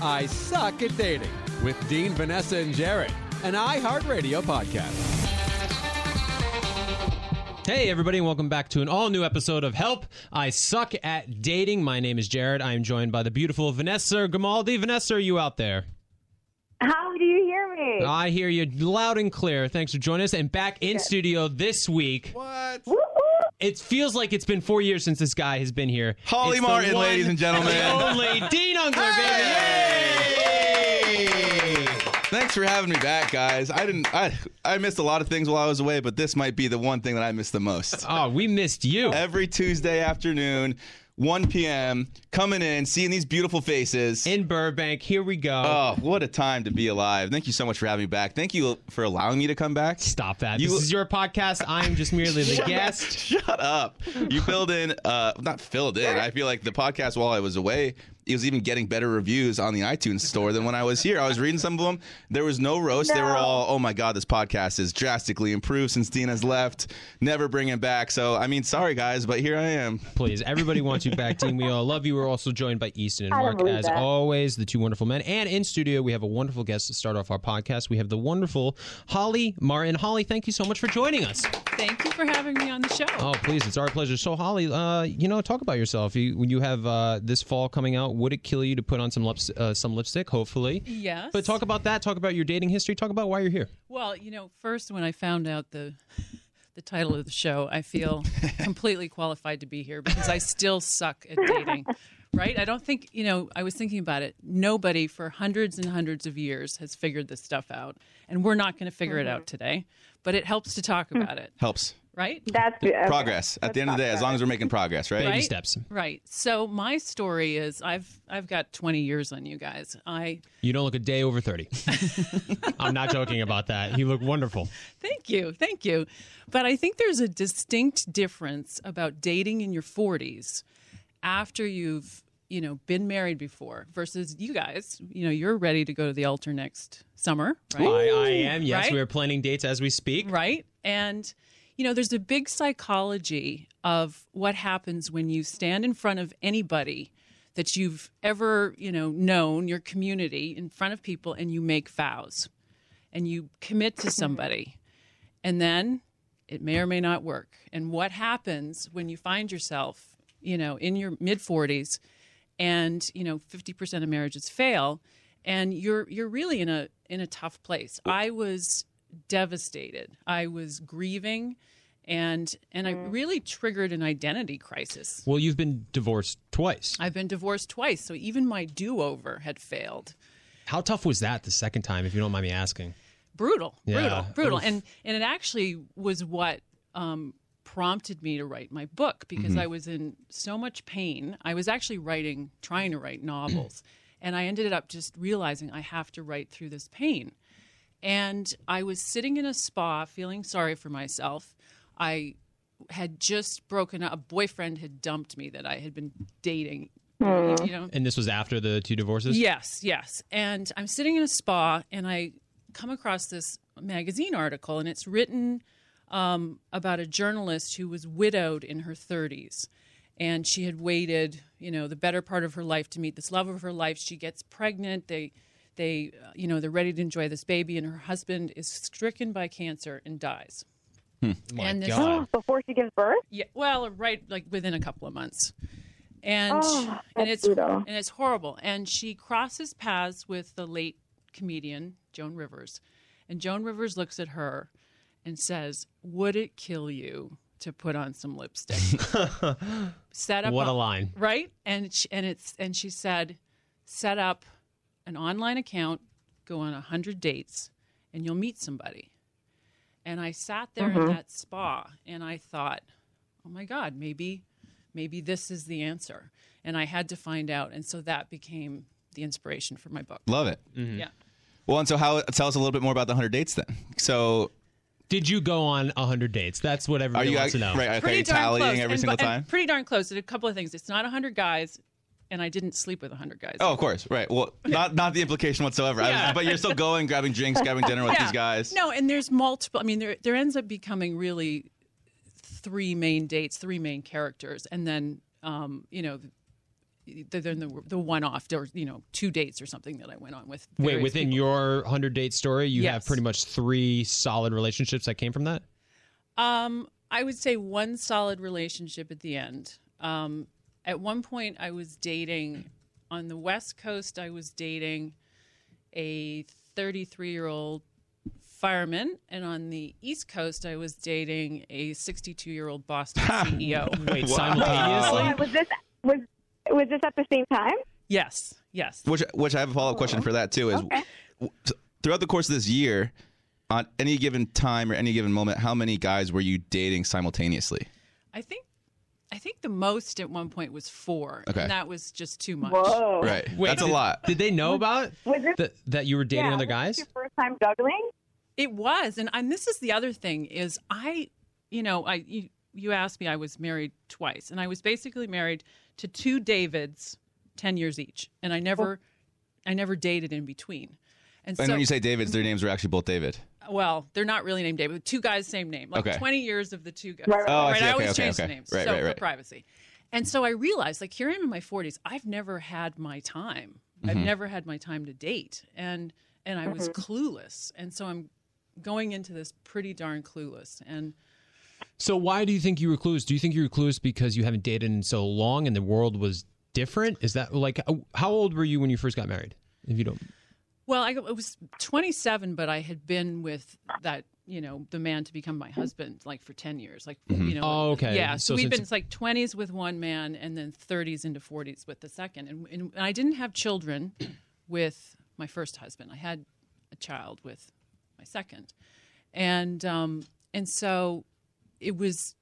I Suck at Dating with Dean, Vanessa, and Jared, an iHeartRadio podcast. Hey, everybody, and welcome back to an all new episode of Help I Suck at Dating. My name is Jared. I am joined by the beautiful Vanessa Grimaldi. Vanessa, are you out there? How do you hear me? I hear you loud and clear. Thanks for joining us. And back in studio this week. What? Woo-hoo! It feels like it's been four years since this guy has been here. Holly It's Martyn, one ladies and gentlemen. the Only Dean Unglert, baby. Yay! Thanks for having me back, guys. I didn't. I I missed a lot of things while I was away, but this might be the one thing that I missed the most. Oh, we missed you. Every Tuesday afternoon, 1 p.m., coming in, seeing these beautiful faces. In Burbank, here we go. oh, what a time to be alive! Thank you so much for having me back. Thank you for allowing me to come back. Stop that. You- this is your podcast. I am just merely the guest. Shut up. You filled in, uh, not filled in. I feel like the podcast while I was away, it was even getting better reviews on the iTunes store than when I was here. I was reading some of them. There was no roast. They were all, oh my God, this podcast is drastically improved since Dina's left. Never bring it back. So, I mean, sorry guys, but here I am. Please, everybody wants you back, Dean. We all love you. We're also joined by Easton and I Mark, as that. always, the two wonderful men. And in studio, we have a wonderful guest to start off our podcast. We have the wonderful Holly Martyn. Holly, thank you so much for joining us. Thank you for having me on the show. Oh, please, it's our pleasure. So, Holly, uh, you know, talk about yourself. You, when you have uh, this fall coming out, would it kill you to put on some lips, uh, some lipstick? Hopefully. Yes. But talk about that. Talk about your dating history. Talk about why you're here. Well, you know, first when I found out the the title of the show, I feel completely qualified to be here because I still suck at dating. Right? I don't think, you know, I was thinking about it. Nobody for hundreds and hundreds of years has figured this stuff out. And we're not going to figure it out today, but it helps to talk about it, Helps. Right? That's okay. Progress. At the end of the day, as long as we're making progress, right? Baby Right? steps. Right. So my story is I've I've got 20 years on you guys. I You don't look a day over 30. I'm not joking about that. You look wonderful. Thank you. Thank you. But I think there's a distinct difference about dating in your 40s after you've, you know, been married before versus you guys, you know, you're ready to go to the altar next summer, right? I, I am. Yes, Right? we are planning dates as we speak. Right? And you know, there's a big psychology of what happens when you stand in front of anybody that you've ever, you know, known, your community, in front of people and you make vows and you commit to somebody. And then it may or may not work. And what happens when you find yourself, you know, in your mid 40s and, you know, 50% of marriages fail and you're you're really in a in a tough place. I was devastated. I was grieving and and I really triggered an identity crisis. Well, you've been divorced twice. I've been divorced twice, so even my do-over had failed. How tough was that the second time, if you don't mind me asking? brutal, Yeah. brutal, brutal, Oof. and and it actually was what um, prompted me to write my book because Mm-hmm. I was in so much pain. I was actually writing, trying to write novels, and I ended up just realizing I have to write through this pain. And I was sitting in a spa, feeling sorry for myself. I had just broken up. A boyfriend had dumped me that I had been dating. You know, And this was after the two divorces? Yes, yes. And I'm sitting in a spa and I come across this magazine article and it's written um, about a journalist who was widowed in her 30s. And she had waited, you know, the better part of her life to meet this love of her life. She gets pregnant. They, they, uh, you know, they're ready to enjoy this baby, and her husband is stricken by cancer and dies. My And this- God. Before she gives birth? Yeah, well, right, like within a couple of months, and Oh, and it's brutal. and it's horrible. And she crosses paths with the late comedian Joan Rivers, and Joan Rivers looks at her and says, "Would it kill you to put on some lipstick?" Set up What a line. right? And she, and it's and she said, "Set up an online account, go on a hundred dates, and you'll meet somebody." And I sat there in mm-hmm. that spa and I thought, oh my God, maybe, maybe this is the answer. And I had to find out. And so that became the inspiration for my book. Love it. Mm-hmm. Yeah. Well, and so how? Tell us a little bit more about the hundred dates then. So, Did you go on 100 dates? That's what are everybody you wants to know. right? Okay, Pretty darn tallying close. every and, single and time. Pretty darn close. Did a couple of things. It's not 100 guys, and I didn't sleep with 100 guys. Oh, of course, right. Well, not not the implication whatsoever. I was- Yeah. but you're still going, grabbing drinks, grabbing dinner with Yeah. these guys. No, and there's multiple. I mean, there there ends up becoming really three main dates, three main characters, and then um, you know, they're the the one off or you know two dates or something that I went on with. Wait, within people. your 100 date story, you have pretty much three solid relationships that came from that? Um, I would say one solid relationship at the end. Um, at one point, I was dating on the West Coast. I was dating a 33 year old fireman, and on the East Coast, I was dating a 62 year old Boston CEO. Wait, Wow. simultaneously? Uh, was this was was this at the same time? Yes, yes. Which, which I have a follow up question for that too. Is Okay. w- throughout the course of this year, on any given time or any given moment, how many guys were you dating simultaneously? I think. I think the most at one point was four, Okay. and that was just too much. Whoa! Right, Wait, that's a lot. Did they know about Was this that, that you were dating yeah, other was this guys? Your first time juggling? It was, and and this is the other thing is I, you know, I you, you asked me I was married twice, and I was basically married to two Davids, ten years each, and I never, I never dated in between. And And so, when you say David's, their names were actually both David. Well, they're not really named David. Two guys, same name. Like Okay. twenty years of the two guys. Right, right, Oh, I right. see. I always okay, change the names Right, so right, for right. privacy. And so I realized, like here I am in my forties, I've never had my time. I've Mm-hmm. never had my time to date, and and I was clueless, and so I'm going into this pretty darn clueless. And So why do you think you were clueless? Do you think you were clueless because you haven't dated in so long and the world was different? Is that like how old were you when you first got married? If you don't, well, I, I was 27, but I had been with that, you know, the man to become my husband, like for 10 years, like you know. Oh, okay. Yeah, so, So we've since- been it's like 20s with one man, and then 30s into 40s with the second. And, and I didn't have children with my first husband. I had a child with my second, and um, and so it was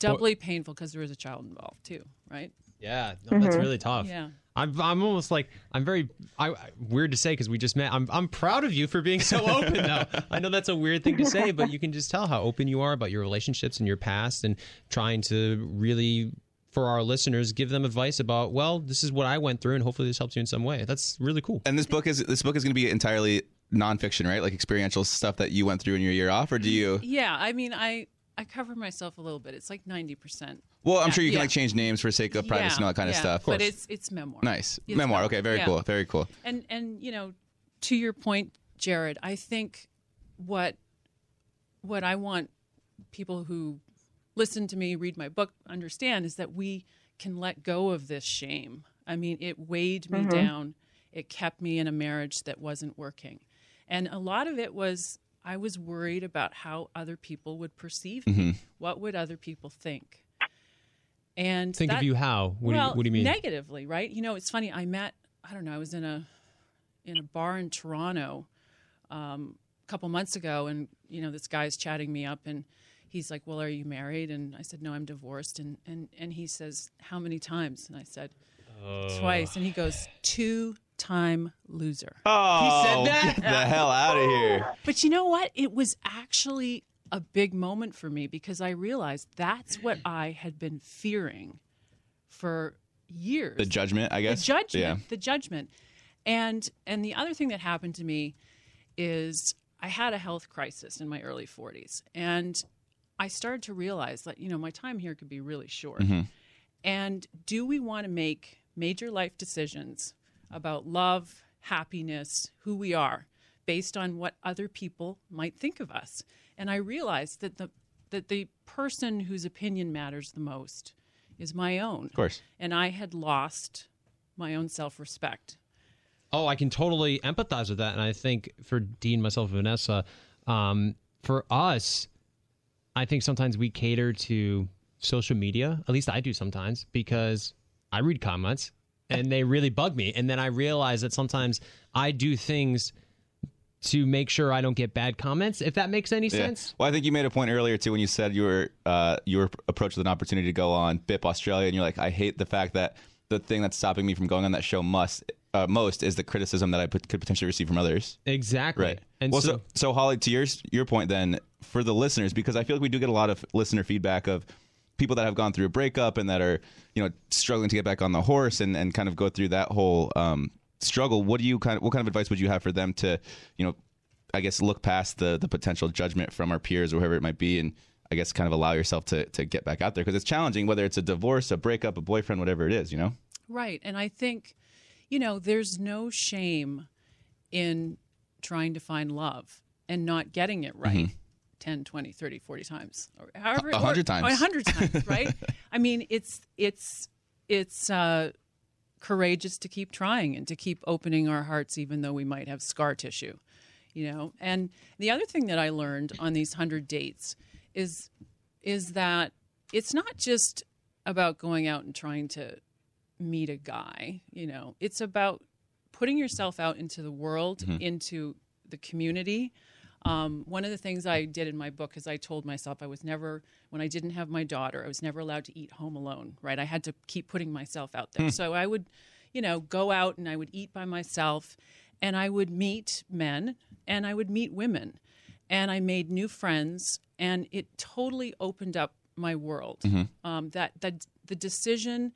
doubly painful because there was a child involved too, right? yeah, no, that's really tough. Yeah. I'm, I'm almost like I'm very I, I- weird to say because we just met. I'm I'm proud of you for being so open though. I know that's a weird thing to say, but you can just tell how open you are about your relationships and your past, and trying to really for our listeners give them advice about well, this is what I went through, and hopefully this helps you in some way. That's really cool. And this book is this book is going to be entirely nonfiction, right? Like experiential stuff that you went through in your year off, or do mm, you? Yeah, I mean, I I cover myself a little bit. It's like 90 percent. Well, I'm Yeah, sure you can yeah. like change names for sake of privacy and all that kind of stuff. But it's it's memoir. nice It's memoir. Okay, very yeah. cool. Very cool. And and you know, to your point, Jared, I think what what I want people who listen to me, read my book, understand is that we can let go of this shame. I mean, it weighed me mm-hmm. down. It kept me in a marriage that wasn't working. And a lot of it was I was worried about how other people would perceive me. What would other people think? And Think that- of you how? What, well, do you, what do you mean? Negatively, right? You know, it's funny. I met. I don't know. I was in a in a bar in Toronto um, a couple months ago, and you know, this guy's chatting me up, and he's like, "Well, are you married?" And I said, "No, I'm divorced." And and and he says, "How many times?" And I said, "Twice." And he goes, two time loser." Oh, he said oh, that? Get the hell out of here. But you know what? It was actually a big moment for me because I realized that's what I had been fearing for years. The judgment, I guess. the judgment Yeah. the judgment and and the other thing that happened to me is i had a health crisis in my early 40s and i started to realize that you know my time here could be really short mm-hmm. and do we want to make major life decisions about love happiness who we are based on what other people might think of us and i realized that the that the person whose opinion matters the most is my own Of course. and I had lost my own self respect. Oh, I can totally empathize with that. And I think for Dean, myself, Vanessa, um, for us, I think sometimes we cater to social media. At least I do sometimes because I read comments and they really bug me. And then I realize that sometimes I do things to make sure I don't get bad comments, if that makes any Yeah. sense. Well, I think you made a point earlier too when you said you were uh, you were approached with an opportunity to go on BIP Australia, and you're like, I hate the fact that the thing that's stopping me from going on that show must uh, most is the criticism that I put, could potentially receive from others. Exactly. Right. And well, so, so, so Holly, to your your point, then for the listeners, because I feel like we do get a lot of listener feedback of people that have gone through a breakup and that are you know struggling to get back on the horse and, and kind of go through that whole um, struggle. What do you kind of what kind of advice would you have for them to you know I guess look past the the potential judgment from our peers or whoever it might be and I guess kind of allow yourself to to get back out there because it's challenging whether it's a divorce, a breakup, a boyfriend, whatever it is, you know. Right. And I think, you know, there's no shame in trying to find love and not getting it right 10, 20, 30, 40 times or however Mm-hmm. A hundred or- times. or a hundred times, right? I mean, it's it's it's uh courageous to keep trying and to keep opening our hearts even though we might have scar tissue, you know. And the other thing that I learned on these 100 dates is is that it's not just about going out and trying to meet a guy, you know. It's about putting yourself out into the world, into the community. Um, one of the things I did in my book is I told myself I was never, when I didn't have my daughter, I was never allowed to eat home alone, right? I had to keep putting myself out there. So I would, you know, go out and I would eat by myself and I would meet men and I would meet women and I made new friends and it totally opened up my world. Um, that, that the decision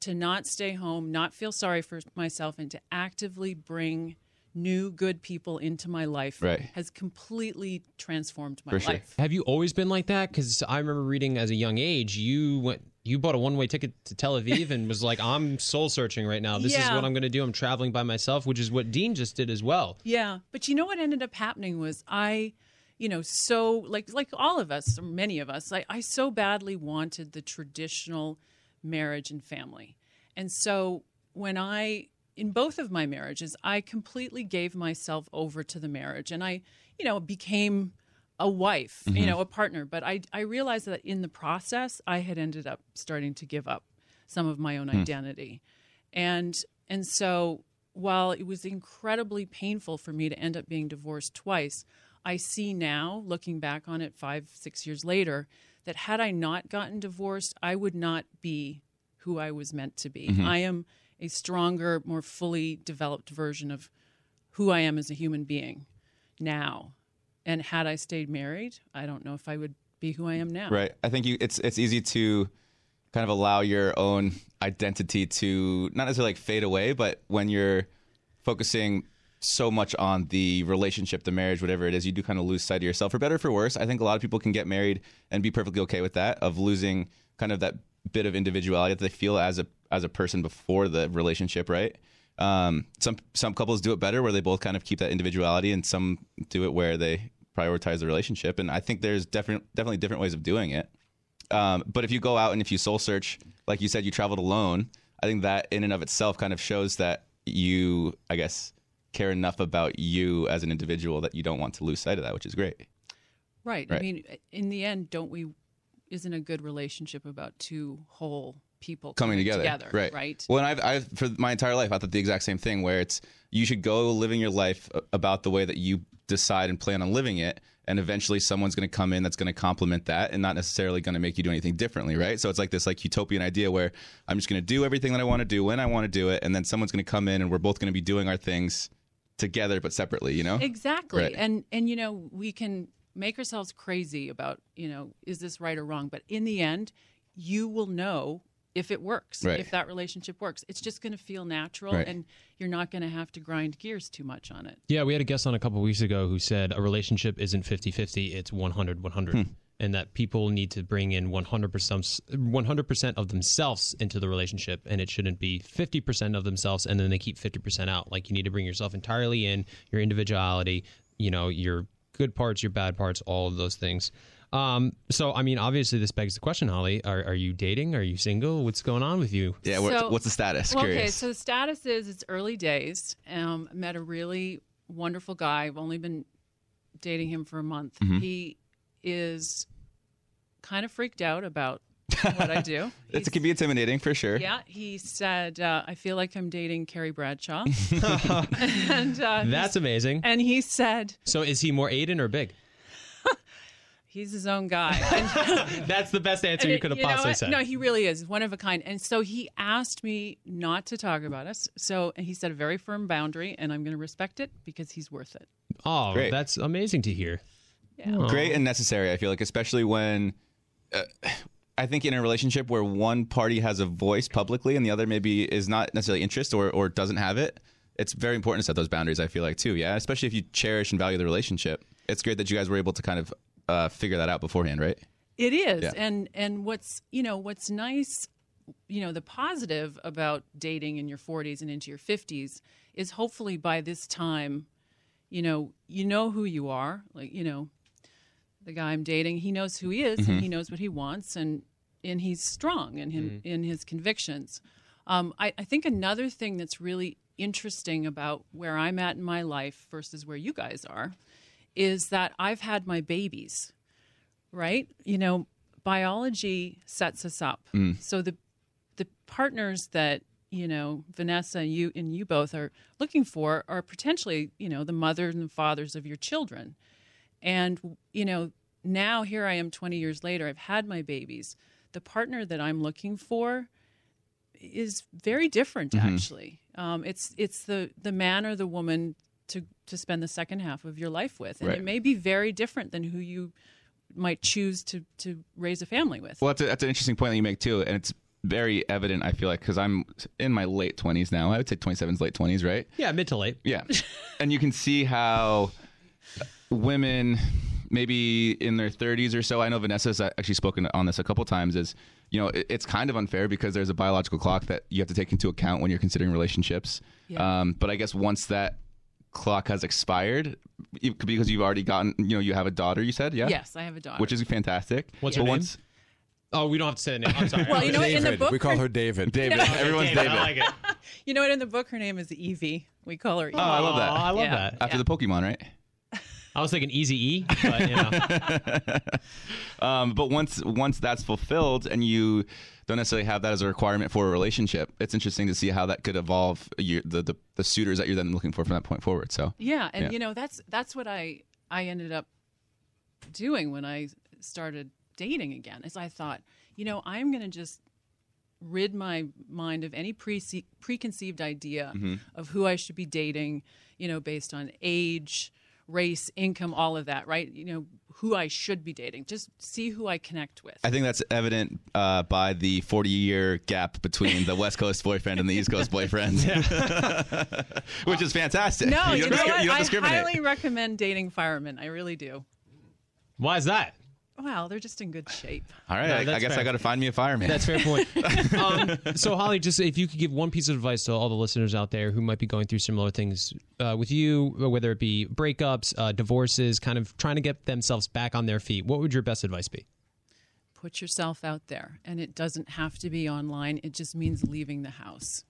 to not stay home, not feel sorry for myself, and to actively bring new good people into my life Right. has completely transformed my For sure. life. Have you always been like that? Because I remember reading as a young age, you went, you bought a one-way ticket to Tel Aviv and was like, "I'm soul searching right now. This is what I'm going to do. I'm traveling by myself," which is what Dean just did as well. Yeah, but you know what ended up happening was I, you know, so like like all of us, or many of us, I, I so badly wanted the traditional marriage and family, and so when I in both of my marriages, I completely gave myself over to the marriage, and I, you know, became a wife, you mm-hmm. know, a partner. But I I realized that in the process, I had ended up starting to give up some of my own hmm. identity. And and so while it was incredibly painful for me to end up being divorced twice i see now looking back on it five six years later that had i not gotten divorced i would not be who i was meant to be. Mm-hmm. I am a stronger more fully developed version of who i am as a human being now and had i stayed married i don't know if i would be who i am now Right. I think you it's it's easy to kind of allow your own identity to not necessarily like fade away, but when you're focusing so much on the relationship, the marriage, whatever it is, you do kind of lose sight of yourself. For better or for worse, I think a lot of people can get married and be perfectly okay with that, of losing kind of that bit of individuality that they feel as a as a person before the relationship, right? Um, some some couples do it better where they both kind of keep that individuality, and some do it where they prioritize the relationship. And I think there's definitely definitely different ways of doing it. Um, but if you go out and if you soul search, like you said, you traveled alone. I think that in and of itself kind of shows that you, I guess, care enough about you as an individual that you don't want to lose sight of that, which is great. Right. Right. I mean, in the end, don't we? Isn't a good relationship about two whole people coming together. right? Right. Well, and I've, I've for my entire life, I thought the exact same thing. Where it's you should go living your life about the way that you decide and plan on living it, and eventually someone's going to come in that's going to complement that, and not necessarily going to make you do anything differently, right? So it's like this like utopian idea where I'm just going to do everything that I want to do when I want to do it, and then someone's going to come in, and we're both going to be doing our things together but separately. You know? Exactly. Right. And and you know, we can make ourselves crazy about, you know, is this right or wrong, but in the end, you will know if it works, Right. if that relationship works. It's just going to feel natural Right. and you're not going to have to grind gears too much on it. Yeah, we had a guest on a couple weeks ago who said a relationship isn't 50-50, it's 100-100. Hmm. And that people need to bring in 100% 100% of themselves into the relationship and it shouldn't be 50% of themselves and then they keep 50% out. Like you need to bring yourself entirely in, your individuality, you know, your good parts, your bad parts, all of those things. Um, so I mean, obviously this begs the question, Holly, are, are you dating? Are you single? What's going on with you? yeah. what- So- what's the status? Well, okay, so the status is it's early days. Um, met a really wonderful guy. I've only been dating him for a month. Mm-hmm. He is kind of freaked out about what I do. It can be intimidating for sure. Yeah, he said, uh, "I feel like I'm dating Carrie Bradshaw," and uh, That's amazing. and he said So is he more Aiden or big? he's his own guy. And- That's the best answer you could have know possibly what? said. No, he really is one of a kind. And so he asked me not to talk about us. So he set a very firm boundary, and I'm going to respect it because he's worth it. Oh, Great. that's amazing to hear. Yeah. great and necessary. I feel like, especially when uh, I think in a relationship where one party has a voice publicly and the other maybe is not necessarily interest or or doesn't have it, it's very important to set those boundaries. I feel like too, yeah, especially if you cherish and value the relationship. It's great that you guys were able to kind of uh, figure that out beforehand, right? It is, Yeah. and and what's you know what's nice you know, the positive about dating in your 40s and into your 50s is hopefully by this time, you know, you know who you are. Like, you know, the guy I'm dating, he knows who he is and he knows what he wants and and he's strong in him mm-hmm. in his convictions. Um, I, I think another thing that's really interesting about where I'm at in my life versus where you guys are is that I've had my babies, right? You know, biology sets us up. Mm. So the the partners that you know Vanessa you and you both are looking for are potentially you know the mothers and fathers of your children, and you know now here I am 20 years later I've had my babies. The partner that I'm looking for is very different actually. Um, it's it's the the man or the woman to to spend the second half of your life with, and Right. it may be very different than who you might choose to to raise a family with. Well, that's, a, that's an interesting point that you make too, and it's very evident. I feel like because I'm in my late twenties now. I would say 27 is late twenties, right? Yeah, mid to late. Yeah, and you can see how women, maybe in their 30s or so. I know Vanessa's actually spoken on this a couple times. Is you know it, it's kind of unfair because there's a biological clock that you have to take into account when you're considering relationships. Yeah. Um, but I guess once that clock has expired, because you've already gotten, you know, you have a daughter. You said, yeah, Yes, I have a daughter. which is fantastic. What's But her name? once- Oh, we don't have to say the name. I'm sorry. Well, you know what, in the book, we call her David. David, everyone's David, David. I like it. you know what? In the book, her name is Evie. We call her Evie. Oh, I love that. Aw, I love Yeah. that. After the Pokemon, right? I was thinking Easy E, but you know. Um, but once once that's fulfilled and you don't necessarily have that as a requirement for a relationship, it's interesting to see how that could evolve your, the, the the suitors that you're then looking for from that point forward. So Yeah, and Yeah. you know that's that's what I I ended up doing when I started dating again. Is I thought, you know, I'm going to just rid my mind of any pre- preconceived idea of who I should be dating. You know, based on age, race, income, all of that. Right? You know, who I should be dating. Just see who I connect with. I think that's evident uh, by the 40 year gap between the West Coast boyfriend and the East Coast boyfriend, which is fantastic. no, you, don't know discri- what? you don't I highly recommend dating firemen. I really do. Why is that? Well, they're just in good shape. All right, No, I, I that's guess fair. I got to find me a fireman. That's a fair point. um, so, Holly, just if you could give one piece of advice to all the listeners out there who might be going through similar things uh, with you, whether it be breakups, uh, divorces, kind of trying to get themselves back on their feet, what would your best advice be? put yourself out there and it doesn't have to be online it just means leaving the house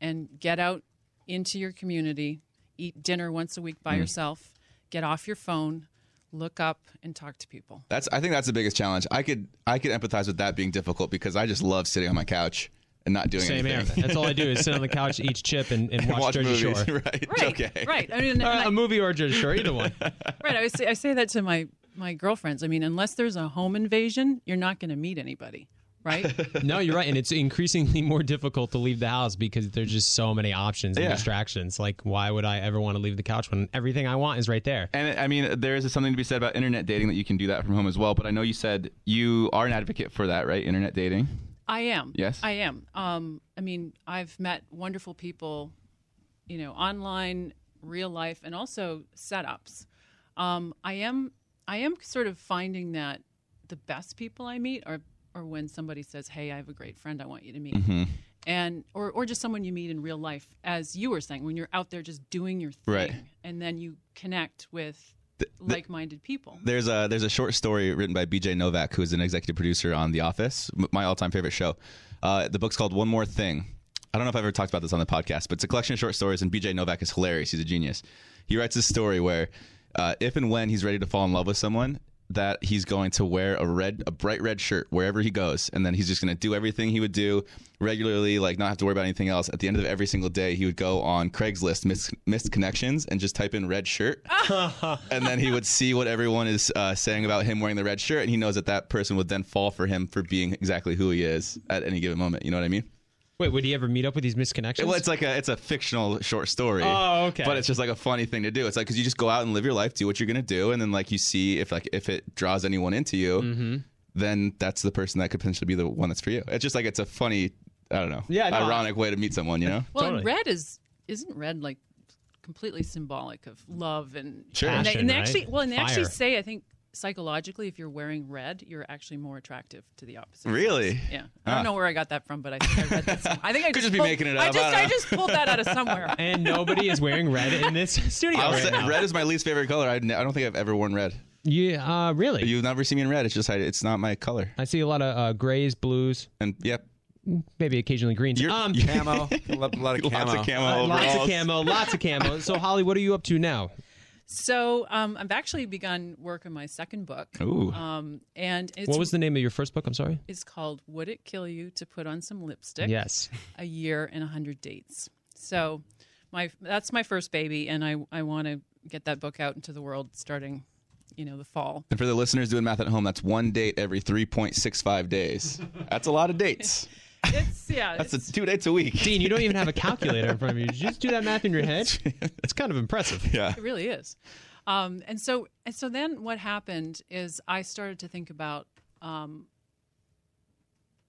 and get out into your community eat dinner once a week by yourself get off your phone look up and talk to people That's I think that's the biggest challenge. I could I could empathize with that being difficult because I just love sitting on my couch and not doing Same here. anything. That's all I do is sit on the couch, eat chip, and, and watch, Watch Jersey movies, Shore. right? right Okay. right i mean and Uh, I- a movie or Jersey Shore, either one. right I say, I say that to my my girlfriends i mean unless there's a home invasion you're not going to meet anybody right No, you're right, and it's increasingly more difficult to leave the house because there's just so many options and Yeah. distractions. Like, why would I ever want to leave the couch when everything I want is right there? And I mean, there is something to be said about internet dating that you can do that from home as well. But I know you said you are an advocate for that, right? Internet dating. I am. Yes? I am. Um, I mean, I've met wonderful people, you know, online, real life, and also setups. Um, I am. I am sort of finding that the best people I meet are, are when somebody says, "Hey, I have a great friend I want you to meet," Mm-hmm. and or or just someone you meet in real life, as you were saying, when you're out there just doing your thing, Right. and then you connect with like-minded people. There's a there's a short story written by B.J. Novak, who is an executive producer on The Office, my all time favorite show. Uh, the book's called One More Thing. I don't know if I've ever talked about this on the podcast, but it's a collection of short stories, and B.J. Novak is hilarious. He's a genius. He writes this story where, uh, if and when he's ready to fall in love with someone, that he's going to wear a red, a bright red shirt wherever he goes, and then he's just going to do everything he would do regularly, like not have to worry about anything else. At the end of every single day, he would go on Craigslist, miss, missed connections, and just type in red shirt and then he would see what everyone is uh, saying about him wearing the red shirt, and he knows that that person would then fall for him for being exactly who he is at any given moment. You know what I mean? Wait, would he ever meet up with these misconnections? Well, it's like a it's a fictional short story. Oh, okay. But it's just like a funny thing to do. It's like because you just go out and live your life, do what you're gonna do, and then like you see if like if it draws anyone into you, Mm-hmm. then that's the person that could potentially be the one that's for you. It's just like it's a funny, I don't know, Yeah, no, ironic way to meet someone. You know? Well, and Totally. red is isn't red like completely symbolic of love and Sure. and they, and they Passion, actually right? well and they actually say I think psychologically, if you're wearing red, you're actually more attractive to the opposite. sex. Really? Yeah. I don't Ah. know where I got that from, but I think I read that. Somewhere. I think I Could just just be pulled- making it I up, just I don't I just pulled that out of somewhere. And nobody is wearing red in this studio I'll right say, now. red is my least favorite color. I, I don't think I've ever worn red. Yeah, uh, really. You've never seen me in red. It's just I, it's not my color. I see a lot of uh, grays, blues, And yep, maybe occasionally greens. You're- um, Camo. a lot, of camo. lots of camo uh, lots of camo, lots of camo. So, Holly, what are you up to now? So um, I've actually begun work on my second book. Ooh. Um, and it's, What was the name of your first book? I'm sorry. it's called Would It Kill You to Put on Some Lipstick? Yes. A Year and a Hundred Dates. So my that's my first baby, and I, I want to get that book out into the world starting, you know, the fall. And for the listeners doing math at home, that's one date every 3.65 days. That's a lot of dates. It's yeah. That's it's, a, two dates a week. Dean, you don't even have a calculator in front of you. Did you just do that math in your head? It's kind of impressive. Yeah. It really is. Um, and so and so then what happened is I started to think about um,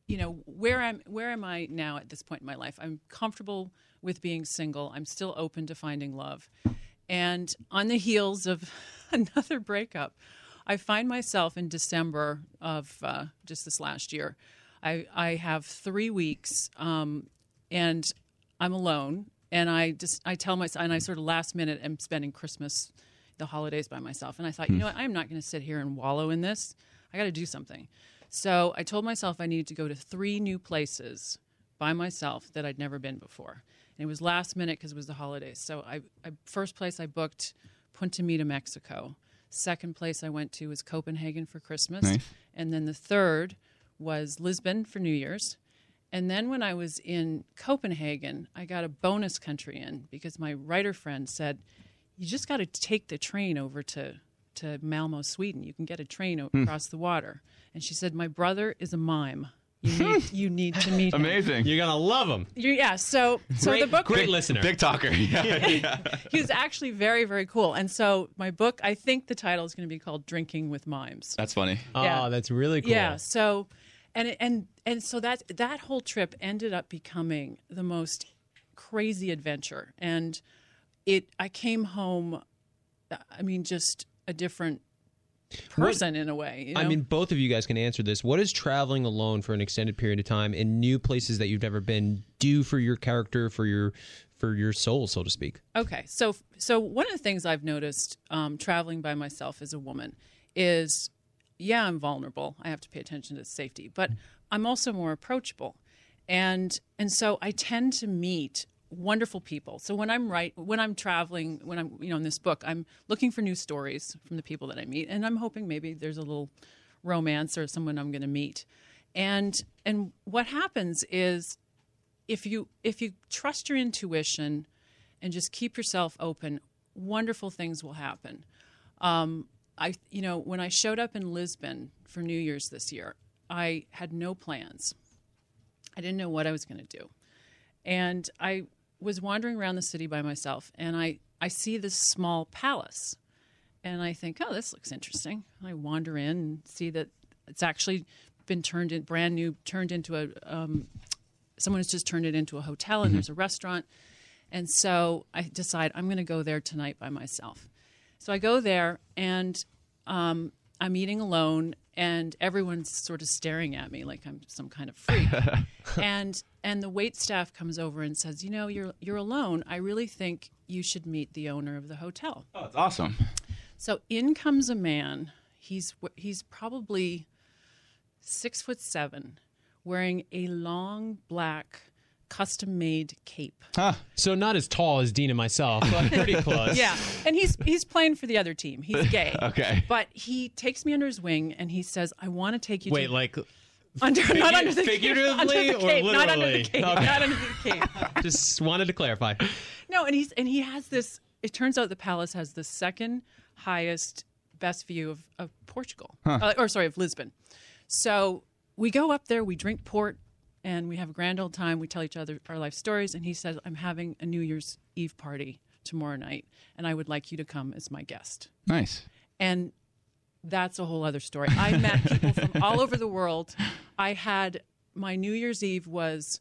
you know where I'm where am I now at this point in my life? I'm comfortable with being single. I'm still open to finding love. And on the heels of another breakup, I find myself in December of uh, just this last year. I, I have three weeks um, and I'm alone. And I just I tell myself, and I sort of last minute am spending Christmas, the holidays by myself. And I thought, you know what, I'm not going to sit here and wallow in this. I got to do something. So I told myself I needed to go to three new places by myself that I'd never been before. And it was last minute because it was the holidays. So I, I first place I booked Punta Mita, Mexico. Second place I went to was Copenhagen for Christmas. Nice. And then the third was Lisbon for New Year's. And then when I was in Copenhagen, I got a bonus country in because my writer friend said, "You just got to take the train over to to Malmo, Sweden. You can get a train o- hmm. across the water." And she said, "My brother is a mime. You need you need to meet him." Amazing. You're gonna love him. You- yeah. So so Great, the book great listener. Big talker. Yeah. he was actually very very cool. And so my book, I think the title is going to be called "Drinking with Mimes." That's funny. Oh, that's really cool. Yeah. So, and and and so that that whole trip ended up becoming the most crazy adventure, and it. I came home. I mean, just a different person in a way. you I mean, both of you guys can answer this. what is traveling alone for an extended period of time in new places that you've never been do for your character, for your for your soul, so to speak? Okay, so so one of the things I've noticed um, traveling by myself as a woman is, yeah, I'm vulnerable. I have to pay attention to safety, but I'm also more approachable, and and so I tend to meet wonderful people. So when I'm right, when I'm traveling, when I'm you know in this book, I'm looking for new stories from the people that I meet, and I'm hoping maybe there's a little romance or someone I'm going to meet, and and what happens is if you if you trust your intuition and just keep yourself open, wonderful things will happen. Um, I you know when I showed up in Lisbon for New Year's this year, I had no plans. I didn't know what I was going to do, and I was wandering around the city by myself, and I I see this small palace, and I think, oh, this looks interesting. I wander in and see that it's actually been turned in brand new, turned into a um, someone has just turned it into a hotel and there's a restaurant. And so I decide I'm going to go there tonight by myself. So I go there and um, I'm eating alone and everyone's sort of staring at me like I'm some kind of freak. and and the wait staff comes over and says, "You know, you're you're alone. I really think you should meet the owner of the hotel." Oh, that's awesome. So in comes a man. He's he's probably six foot seven, wearing a long black custom-made cape. So not as tall as Dean and myself, but pretty close. Yeah, and he's he's playing for the other team. He's gay. Okay. But he takes me under his wing and he says, "I want to take you Wait, to like under not under the figuratively under the or cape, not under the cape, Okay. not under the cape." just wanted to clarify. No, and he's and he has this. It turns out the palace has the second highest, best view of, of Portugal, uh, or sorry, of Lisbon. So we go up there, we drink port, and we have a grand old time. We tell each other our life stories, and he says, "I'm having a New Year's Eve party tomorrow night, and I would like you to come as my guest." Nice. And that's a whole other story. I met people from all over the world. I had my New Year's Eve was,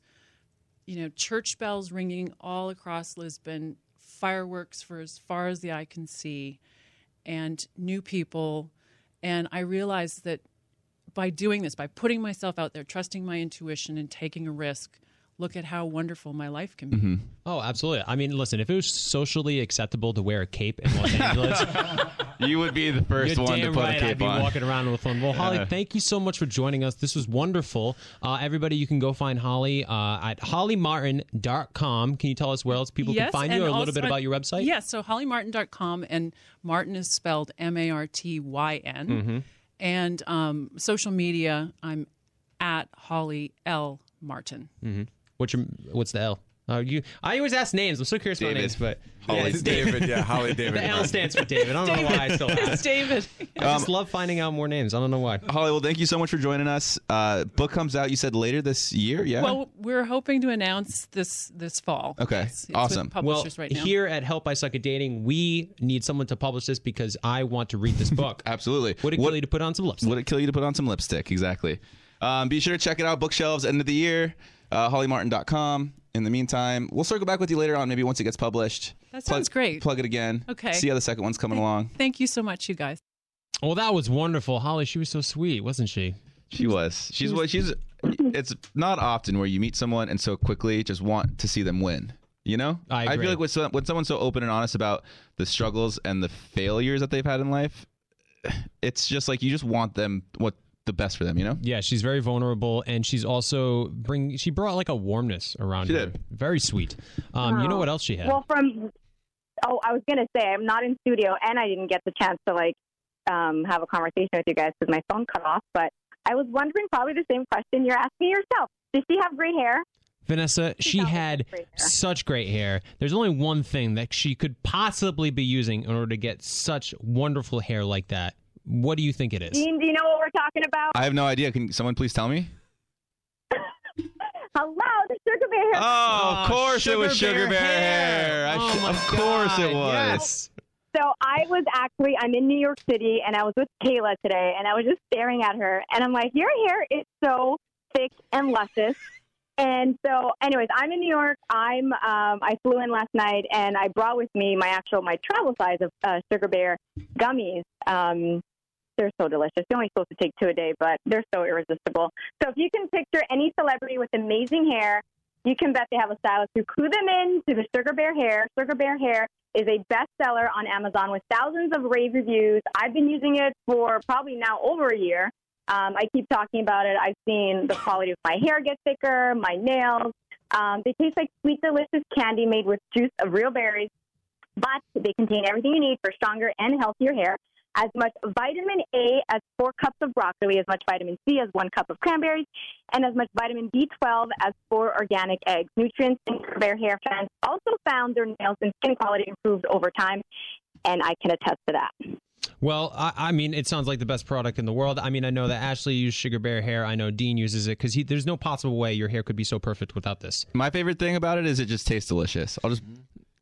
you know, church bells ringing all across Lisbon, fireworks for as far as the eye can see, and new people. And I realized that by doing this, by putting myself out there, trusting my intuition, and taking a risk, look at how wonderful my life can be. Oh, absolutely. I mean, listen, if it was socially acceptable to wear a cape in Los Angeles, You would be the 1st you're one to damn put right a cape I'd be on. walking around with one. Well, Holly, thank you so much for joining us. This was wonderful. Uh, everybody, you can go find Holly uh, at hollymartyn.com. Can you tell us where else people yes, can find you or a little also- bit about your website? Yes, so hollymartyn.com, and Martyn is spelled M A R T Y N. Mm-hmm. And um, social media, I'm at Holly L. Martyn. What's your What's the L? Uh, you, I always ask names. I'm so curious about names, but Holly Yeah, it's David, yeah, Holly David. The L stands for David. I don't know why I still It's. David. I just love finding out more names. I don't know why. Holly, well, thank you so much for joining us. Uh, book comes out, you said later this year, yeah? Well, we're hoping to announce this this fall. Okay, It's- it's with awesome. Well, right now. here at Help I Suck at Dating, we need someone to publish this because I want to read this book. Absolutely. Would it What- kill you to put on some lipstick? Would it kill you to put on some lipstick? Exactly. Um, be sure to check it out. Bookshelves, end of the year. Uh, HollyMartyn.com. In the meantime, we'll circle back with you later on, maybe once it gets published. That Plug- sounds great. Plug it again. Okay. See how the second one's coming along. Thank you so much, you guys. Well, that was wonderful. Holly, she was so sweet, wasn't she? She was. She's what she's. It's not often where you meet someone and so quickly just want to see them win. You know, I agree. feel like when, so, when someone's so open and honest about the struggles and the failures that they've had in life, it's just like you just want them what the best for them. You know. Yeah, she's very vulnerable, and she's also bring. She brought like a warmness around She her. did. Very sweet. Um, you know what else she had? Well, from oh, I was gonna say I'm not in studio, and I didn't get the chance to like um, have a conversation with you guys because my phone cut off. But I was wondering probably the same question you're asking yourself. Does she have great hair? Vanessa, she sounds like had great such great hair. There's only one thing that she could possibly be using in order to get such wonderful hair like that. What do you think it is? Dean, do you know what we're talking about? I have no idea. Can someone please tell me? Hello, the sugar bear hair. Oh, of course it was Sugar sugar Bear bear hair. hair. I Oh should- my of course it God, was. yes. So I was actually I'm in New York City and I was with Kayla today and I was just staring at her and I'm like, Your hair is so thick and luscious. And so anyways, I'm in New York. I'm um I flew in last night and I brought with me my actual my travel size of uh, sugar bear gummies. Um they're so delicious. You're only supposed to take two a day, but they're so irresistible. So if you can picture any celebrity with amazing hair, you can bet they have a stylist who clue them in to the Sugar Bear hair. Sugar Bear hair is a bestseller on Amazon with thousands of rave reviews. I've been using it for probably now over a year. Um, I keep talking about it. I've seen the quality of my hair get thicker, my nails. Um, they taste like sweet, delicious candy made with juice of real berries, but they contain everything you need for stronger and healthier hair. As much vitamin A as four cups of broccoli, as much vitamin C as one cup of cranberries, and as much vitamin B12 as four organic eggs. Nutrients in Bear hair fans also found their nails and skin quality improved over time, and I can attest to that. Well, I, I mean, it sounds like the best product in the world. I mean, I know that Ashley used Sugar Bear hair. I know Dean uses it because there's no possible way your hair could be so perfect without this. My favorite thing about it is it just tastes delicious. I'll just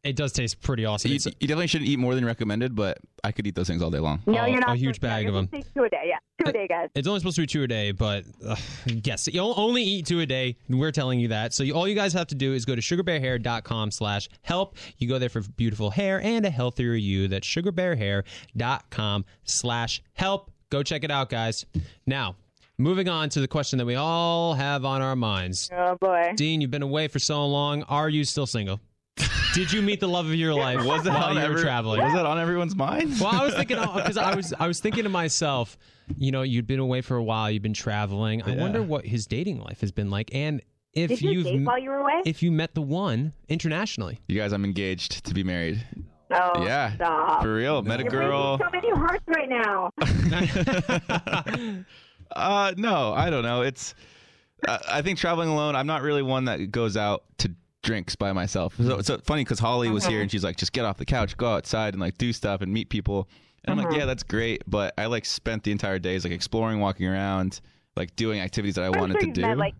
It does taste pretty awesome. you, you definitely shouldn't eat more than recommended, but I could eat those things all day long. No, Oh, you're not. a huge supposed to. bag of them. supposed to take two a day. Yeah, two a day, guys. It's only supposed to be two a day, but uh, yes, you'll only eat two a day. We're telling you that. So you, all you guys have to do is go to sugarbearhair.com slash help. You go there for beautiful hair and a healthier you. That's sugarbearhair.com slash help. Go check it out, guys. Now, moving on to the question that we all have on our minds. Oh boy. Dean, you've been away for so long. Are you still single? Did you meet the love of your life Was that while on you were traveling? Was that on everyone's mind? Well, I was thinking because I was I was thinking to myself, you know, you'd been away for a while, you've been traveling. I wonder what his dating life has been like, and if Did you you've date while you were away? if you met the one internationally. You guys, I'm engaged to be married. oh, yeah, stop. for real. Met a You're girl. so many hearts right now. Uh, no, I don't know. It's. Uh, I think traveling alone. I'm not really one that goes out to drinks by myself. So it's so funny because Holly was here and she's like, just get off the couch, go outside, and like do stuff and meet people. And I'm like, yeah, that's great, but I like spent the entire days like exploring, walking around, like doing activities that I I'm wanted sure to do. met like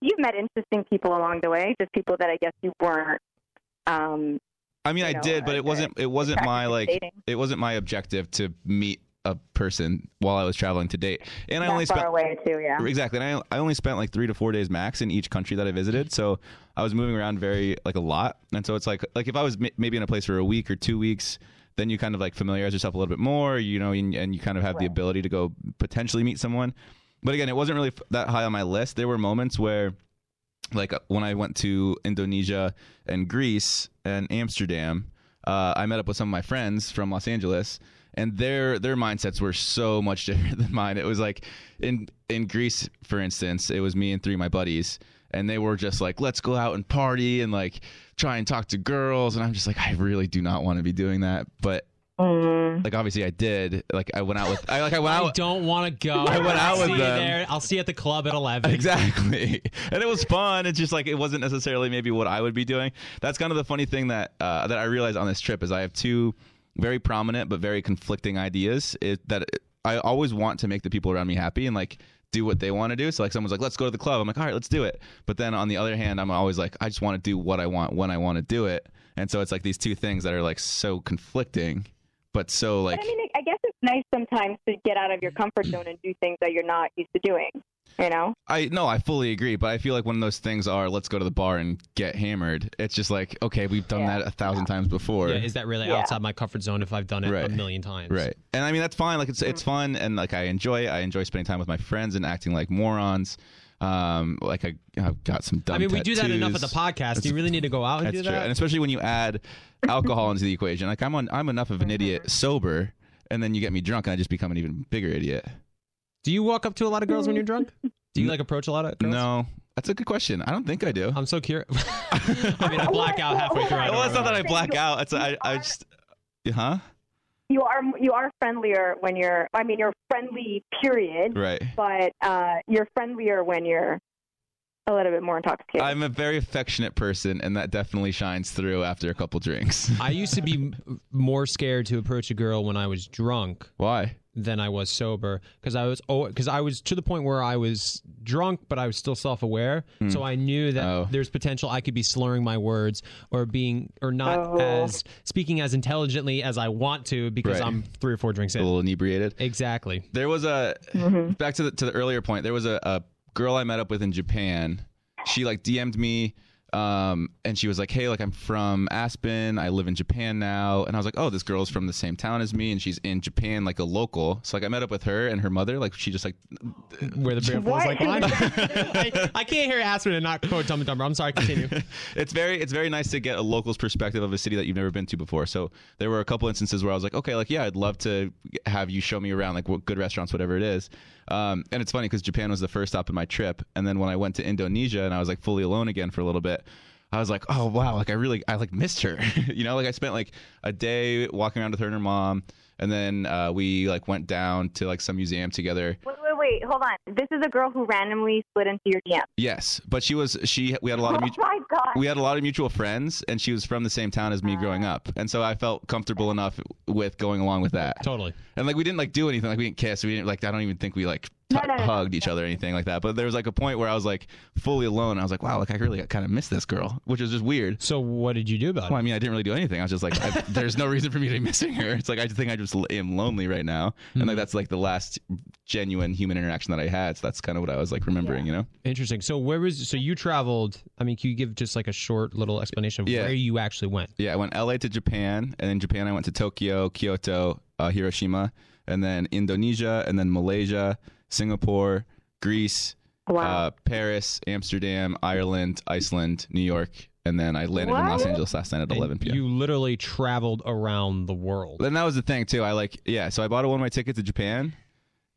you've met interesting people along the way, just people that I guess you weren't. Um, I mean, I know, did, but uh, it wasn't. It wasn't my like. dating. It wasn't my objective to meet a person while I was traveling to date. And I only far spent away too. Yeah. Exactly. And I, I only spent like three to four days max in each country that I visited. So I was moving around very like a lot. And so it's like like if I was m- maybe in a place for a week or two weeks, then you kind of like familiarize yourself a little bit more, you know, and, and you kind of have the ability to go potentially meet someone. But again, it wasn't really f- that high on my list. There were moments where, like when I went to Indonesia and Greece and Amsterdam, uh, I met up with some of my friends from Los Angeles, and their their mindsets were so much different than mine. It was like in in Greece, for instance, it was me and three of my buddies, and they were just like, "Let's go out and party and like try and talk to girls," and I'm just like, I really do not want to be doing that, but. Like obviously I did. Like I went out with I like I went I out don't want to go. I went out I'll with you them. there. I'll see you at the club at eleven. Exactly. And it was fun. It's just like it wasn't necessarily maybe what I would be doing. That's kind of the funny thing that uh, that I realized on this trip is I have two very prominent but very conflicting ideas. It, that I always want to make the people around me happy and like do what they want to do. So like someone's like, let's go to the club. I'm like, all right, let's do it. But then on the other hand, I'm always like, I just want to do what I want when I want to do it. And so it's like these two things that are like so conflicting, but so like But I mean, I guess it's nice sometimes to get out of your comfort zone and do things that you're not used to doing. You know? I no, I fully agree, but I feel like when those things are let's go to the bar and get hammered, it's just like okay, we've done Yeah. that a thousand times before. Yeah, is that really Yeah. outside my comfort zone if I've done it Right. a million times? right. And I mean that's fine. Like it's it's fun and like I enjoy it. I enjoy spending time with my friends and acting like morons. Um, like I, I've got some dumb. I mean, we do that enough at the tattoos. podcast. Do you really need to go out and That's do true, that? and especially when you add alcohol into the equation. Like I'm on, I'm enough of an idiot sober, and then you get me drunk, and I just become an even bigger idiot. Do you walk up to a lot of girls when you're drunk? Do you like approach a lot of girls? No, that's a good question. I don't think I do. I'm so curious. I mean, I black out halfway through. Well, it's not that I remember. black out. It's I, I just, huh? You are you are friendlier when you're. I mean, you're friendly, period. Right. But uh, you're friendlier when you're a little bit more intoxicated. I'm a very affectionate person, and that definitely shines through after a couple drinks. I used to be more scared to approach a girl when I was drunk Why? than I was sober because I was oh because I was to the point where I was drunk but I was still self-aware hmm. so I knew that Oh. there's potential I could be slurring my words or being or not Oh. as speaking as intelligently as I want to because Right. I'm three or four drinks in, A little inebriated. Exactly. There was a mm-hmm. back to the to the earlier point. There was a, a girl I met up with in Japan. She like DM'd me, um, and she was like, "Hey, like I'm from Aspen. I live in Japan now." And I was like, "Oh, this girl's from the same town as me, and she's in Japan, like a local." So like I met up with her and her mother. Like she just like Where the beer What? was like mine. I, I can't hear Aspen and not quote Dumb and Dumber. I'm sorry. Continue. it's very it's very nice to get a local's perspective of a city that you've never been to before. So there were a couple instances where I was like, okay, like yeah, I'd love to have you show me around, like what good restaurants, whatever it is. Um, and it's funny because Japan was the first stop in my trip, and then when I went to Indonesia and I was like fully alone again for a little bit. I was like, oh wow, like I really, I like missed her, you know, like I spent like a day walking around with her and her mom, and then uh, we like went down to like some museum together. wait, wait, wait. Hold on. This is a girl who randomly slid into your DM. Yes, but she was she. We had a lot of Oh mutual. my god. we had a lot of mutual friends and she was from the same town as me growing up and so i felt comfortable enough with going along with that totally. And like we didn't like do anything like we didn't kiss we didn't like i don't even think we like t- No, no, no, hugged each other or anything like that but there was like a point where i was like fully alone i was like wow like i really kind of miss this girl which was just weird So what did you do about well, it? I mean, I didn't really do anything. I was just like, I, there's no reason for me to be missing her. It's like I just think I just am lonely right now, and Hmm. like that's like the last genuine human interaction that I had. So that's kind of what I was like remembering, you know? Interesting. So where was so you traveled? I mean, can you give just like a short little explanation of Yeah. where you actually went? Yeah, I went LA to Japan, and in Japan I went to Tokyo, Kyoto, uh, Hiroshima, and then Indonesia, and then Malaysia, Singapore, Greece, Wow. uh, Paris, Amsterdam, Ireland, Iceland, New York, and then I landed in Los Angeles last night at 11 p.m. You literally traveled around the world. Then that was the thing too. I like yeah, so I bought a one way ticket to Japan,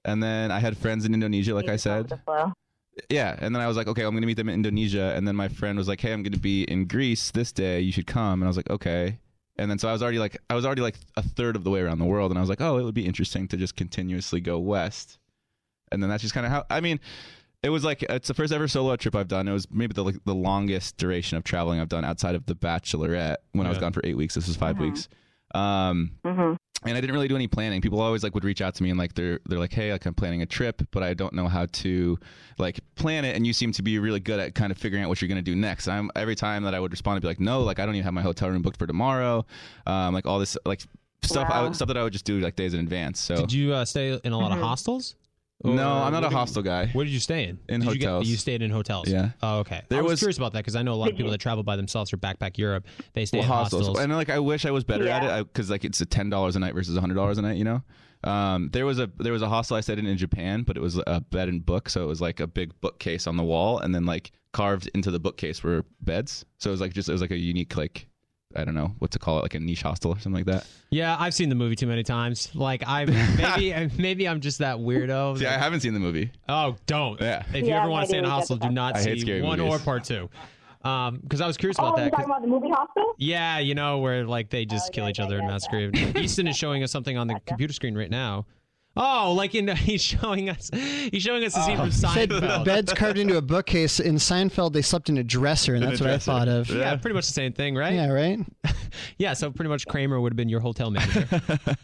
and then I had friends in Indonesia, like I said. Yeah, and then I was like, okay, I'm gonna meet them in Indonesia, and then my friend was like, hey, I'm gonna be in Greece this day. You should come, and I was like, okay. And then so I was already like, I was already like a third of the way around the world, and I was like, oh, it would be interesting to just continuously go west. And then that's just kind of how I mean, it was like it's the first ever solo trip I've done. It was maybe the like, the longest duration of traveling I've done outside of the Bachelorette when I was gone for eight weeks. This was 5 weeks. Um, hmm and I didn't really do any planning. People always like would reach out to me and like they're they're like, hey, like I'm planning a trip, but I don't know how to like plan it. And you seem to be really good at kind of figuring out what you're gonna do next. I'm every time that I would respond, I'd be like, no, like I don't even have my hotel room booked for tomorrow. Um, like all this like stuff I Wow. would, stuff that I would just do like days in advance. So Did you uh, stay in a lot of hostels, Or no, I'm not a do you- hostel guy. Where did you stay in? In Did you, get- hotels. you stayed in hotels. Yeah. Oh, okay. There I was, was- curious about that because I know a lot of people that travel by themselves or backpack Europe. They stay in hostels. And like I wish I was better at it because like it's a ten dollars a night versus hundred dollars a night. You know, um, there was a there was a hostel I stayed in in Japan, but it was a bed and book, so it was like a big bookcase on the wall, and then like carved into the bookcase were beds. So it was like just it was like a unique like I don't know what to call it, like a niche hostel or something like that. yeah, I've seen the movie too many times. Like I maybe maybe I'm just that weirdo. See, I haven't seen the movie. oh, don't. Yeah. If you Yeah, ever want to stay in a hostel, do not I see one movies. or part two. Um, because I was curious Oh, about you're that. 'cause- talking about the movie Hostel? Yeah, you know where like they just Oh, kill yeah, each yeah, other and yeah, massacre. Easton is showing us something on the computer screen right now. Oh, like in he's showing us he's showing us a scene from Said Seinfeld. beds carved into a bookcase. In Seinfeld, they slept in a dresser, and In that's what dresser. I thought of. yeah, pretty much the same thing, right? Yeah, right? Yeah, so pretty much Kramer would have been your hotel manager.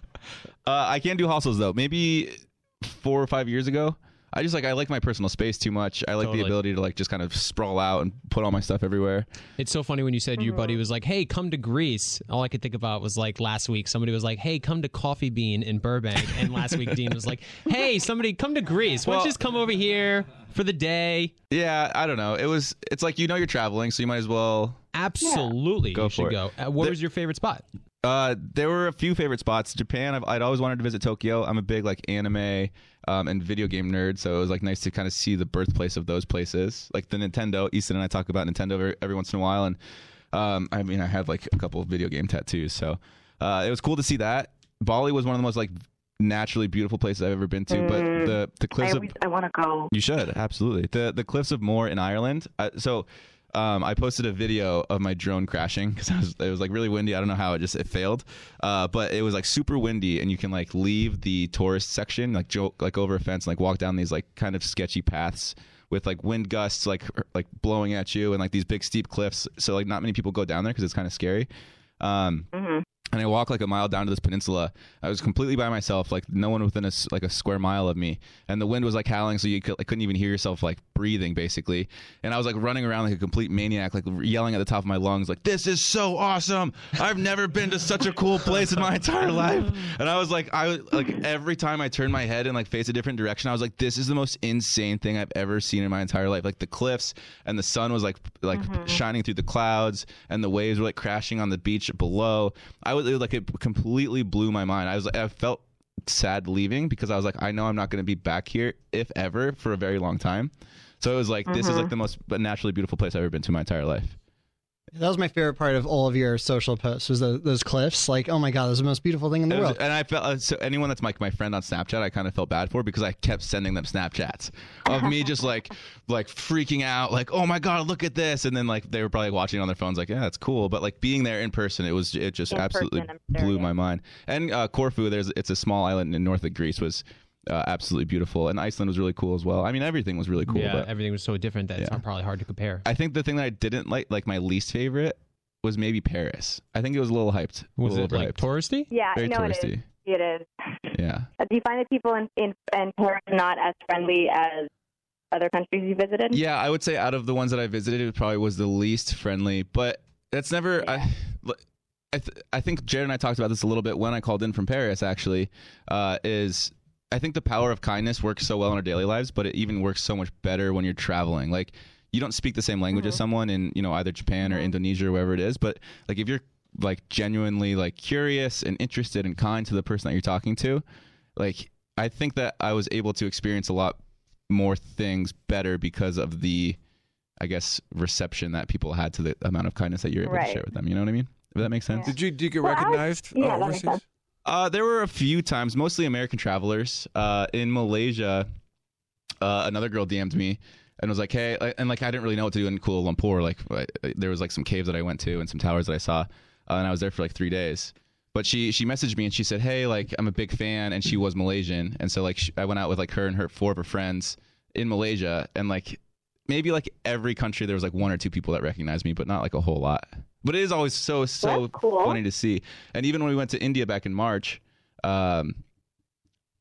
Uh, I can't do hostels though. Maybe four or five years ago. I just like I like my personal space too much. I like Totally. the ability to like just kind of sprawl out and put all my stuff everywhere. it's so funny when you said your buddy was like, "Hey, come to Greece." All I could think about was like last week somebody was like, "Hey, come to Coffee Bean in Burbank," and last week Dean was like, "Hey, somebody come to Greece. Why don't Well- you just come over here for the day?" Yeah, I don't know. It was it's like you know you're traveling, so you might as well Absolutely, Go you for should it. go. Uh, what The- was your favorite spot? Uh, there were a few favorite spots. Japan, I've, I'd always wanted to visit Tokyo. I'm a big like anime um, and video game nerd, so it was like nice to kind of see the birthplace of those places, like the Nintendo. Easton and I talk about Nintendo every, every once in a while, and um, I mean I have like a couple of video game tattoos, so uh, it was cool to see that. Bali was one of the most like naturally beautiful places I've ever been to, but the the I, cliffs of always, I want to go. you should absolutely the the cliffs of Moher in Ireland. Uh, so, um, I posted a video of my drone crashing because it was like really windy. I don't know how it just it failed, uh, but it was like super windy, and you can like leave the tourist section, like jo- like over a fence, and like walk down these like kind of sketchy paths with like wind gusts like like blowing at you, and like these big steep cliffs. So like not many people go down there because it's kind of scary. Um, and I walked like a mile down to this peninsula. I was completely by myself, like no one within a like a square mile of me, and the wind was like howling, so you could, like, couldn't even hear yourself like breathing, basically. And I was like running around like a complete maniac, like yelling at the top of my lungs, like "This is so awesome! I've never been to such a cool place in my entire life." And I was like, I was like every time I turned my head and like face a different direction, I was like, "This is the most insane thing I've ever seen in my entire life." Like the cliffs and the sun was like like mm-hmm. shining through the clouds, and the waves were like crashing on the beach below. I was like it completely blew my mind. I was I felt sad leaving because I was like, I know I'm not going to be back here if ever for a very long time. So it was like this is like mm-hmm. the most naturally beautiful place I've ever been to in my entire life. That was my favorite part of all of your social posts was the, those cliffs. Like, oh my god, that's the most beautiful thing in the It was- world. and I felt uh, so anyone that's like my friend on Snapchat, I kind of felt bad for because I kept sending them Snapchats of me just like like freaking out, like oh my god, look at this, and then like they were probably watching on their phones, like yeah, that's cool, but like being there in person, it was it just In absolutely person, blew my mind. And uh, Corfu, there's it's a small island in north of Greece, was uh, absolutely beautiful, and Iceland was really cool as well. I mean, everything was really cool. yeah, but everything was so different that it's probably hard to compare. I think the thing that I didn't like, like my least favorite, was maybe Paris. I think it was a little hyped. a Was little it like touristy? Yeah, Very no, it is. touristy. It is. Yeah. Uh, Do you find that people in, in, in Paris are not as friendly as other countries you visited? Yeah, I would say out of the ones that I visited, it probably was the least friendly. But that's never. I, I, th- I think Jared and I talked about this a little bit when I called in from Paris. Actually, uh, is I think the power of kindness works so well in our daily lives, but it even works so much better when you're traveling. Like you don't speak the same language as someone in you know either Japan or Indonesia or wherever it is, but like if you're like genuinely like curious and interested and kind to the person that you're talking to, like I think that I was able to experience a lot more things better because of the I guess reception that people had to the amount of kindness that you're able to share with them. You know what I mean? If that makes sense. Did you, did you get Well, I- recognized yeah, uh, that makes overseas? Uh, there were a few times, mostly American travelers. Uh, in Malaysia, uh, another girl DM'd me and was like, "Hey," and like I didn't really know what to do in Kuala Lumpur. Like uh, there was like some caves that I went to and some towers that I saw, uh, and I was there for like three days. But she she messaged me and she said, "Hey, like I'm a big fan," and she was Malaysian, and so like sh I went out with like her and her four of her friends in Malaysia, and like maybe like every country there was like one or two people that recognized me, but not like a whole lot. But it is always so so cool. funny to see. And even when we went to India back in March, um,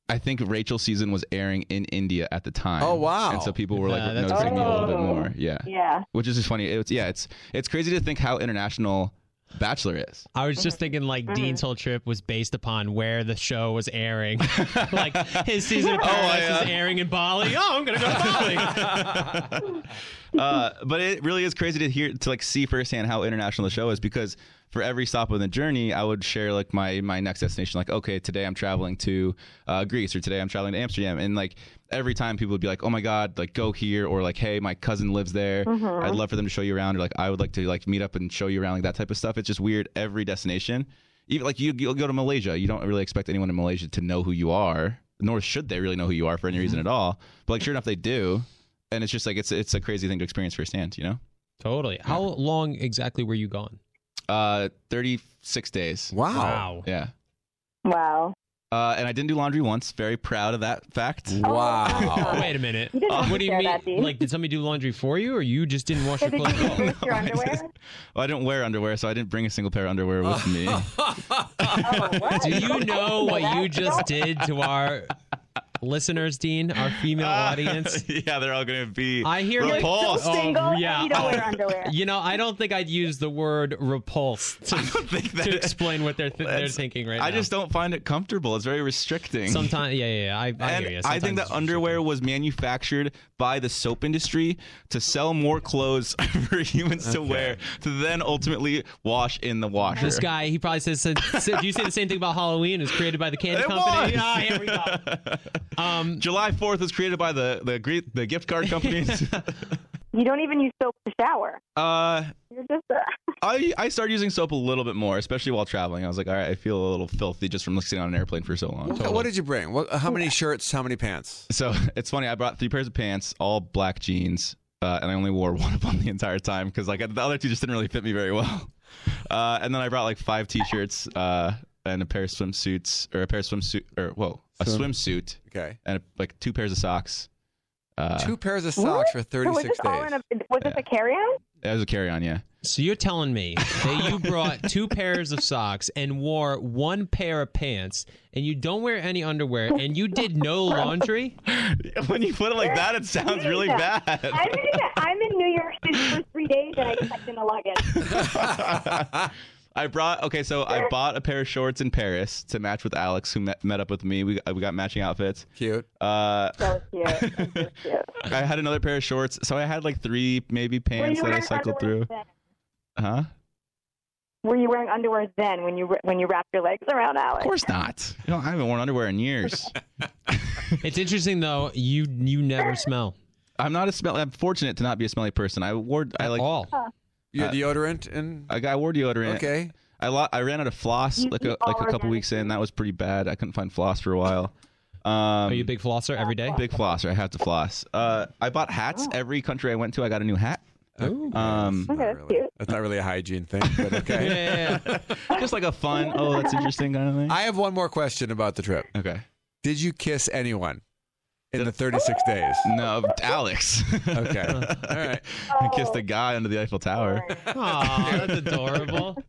I think Rachel season was airing in India at the time. Oh, wow. And so people were like Yeah, that's noticing me a little bit more. Yeah. Yeah. Which is just funny. It's yeah, it's it's crazy to think how international Bachelor is. I was just mm-hmm. thinking like mm-hmm. Dean's whole trip was based upon where the show was airing. like his season of oh, Paradise yeah. is airing in Bali. Oh, I'm gonna go to Bali. uh, but it really is crazy to hear to like see firsthand how international the show is because for every stop on the journey, I would share like my my next destination. Like, okay, today I'm traveling to uh, Greece, or today I'm traveling to Amsterdam, and like every time people would be like, oh my god, like go here, or like, hey, my cousin lives there. I'd love for them to show you around, or like I would like to like meet up and show you around, like that type of stuff. It's just weird. Every destination, even like you you'll go to Malaysia, you don't really expect anyone in Malaysia to know who you are, nor should they really know who you are for any reason at all. But like sure enough, they do. And it's just like it's it's a crazy thing to experience firsthand, you know. totally. How long exactly were you gone? Uh, 36 days. Wow. Yeah. Wow. Uh, and I didn't do laundry once. Very proud of that fact. Wow. Oh, wait a minute. You didn't have what do you share mean? that, Dean. like, did somebody do laundry for you, or you just didn't wash your Did clothes? you at all? rinse your underwear? Well, I didn't wear underwear, so I didn't bring a single pair of underwear with me. Oh, what? Do you know what you just did to our listeners, Dean, our female audience? yeah, they're all going to be I hear You're like, repulsed. so single Oh, yeah. you don't wear underwear. You know, I don't think I'd use the word repulsed to, think that- to explain what they're th- they're thinking right now. I now. just don't find it comfortable. It's very restricting. Sometimes, yeah, yeah, yeah. I, I hear you. I think that underwear was manufactured by the soap industry to sell more clothes for humans to wear, to then ultimately wash in the washer. This guy, he probably says, said, said- do you say the same thing about Halloween? It's created by the candy It company. was. Ah, here we go. Um, July 4th was created by the the, the gift card companies. You don't even use soap to shower. uh, You're just uh, I I started using soap a little bit more, especially while traveling. I was like, all right, I feel a little filthy just from sitting on an airplane for so long. What, what did you bring? What, how many shirts? How many pants? So it's funny. I brought three pairs of pants, all black jeans, uh, and I only wore one of them the entire time because like the other two just didn't really fit me very well. Uh, and then I brought like five t-shirts uh, and a pair of swimsuits, or a pair of swimsuit, or whoa, a Swim- swimsuit, Okay. and like two pairs of socks. Uh, Two pairs of socks for so was 36 this all days. in a, was this a carry-on? That was a carry-on, yeah. so you're telling me that you brought two pairs of socks and wore one pair of pants, and you don't wear any underwear, and you did no laundry? when you put it like that, it sounds really bad. I'm in, I'm in New York City for three days and I checked in the luggage. I brought okay, so I bought a pair of shorts in Paris to match with Alex, who met, met up with me. We we got matching outfits. Cute. Uh, So cute. So cute. I had another pair of shorts, so I had like three maybe pants that I cycled through. then? Huh? Were you wearing underwear then when you when you wrapped your legs around Alex? Of course not. You know, I haven't worn underwear in years. It's interesting though. You you never smell I'm not a smell. I'm fortunate to not be a smelly person. I wore I like all. Your Uh, deodorant and I got I wore deodorant. okay. I lo- I ran out of floss You like a like a couple weeks in. That was pretty bad. I couldn't find floss for a while. Um, Are you a big flosser every day? Big flosser. I have to floss. Uh, I bought hats. Every country I went to, I got a new hat. Ooh. Um, Okay, Not that's really. That's not really a hygiene thing, but Yeah, okay. yeah, yeah. just like a fun. Oh, that's interesting kind of thing. I have one more question about the trip. okay. Did you kiss anyone in the 36 days? No, Alex. Okay. All right. I kissed a guy under the Eiffel Tower. Aw, that's adorable.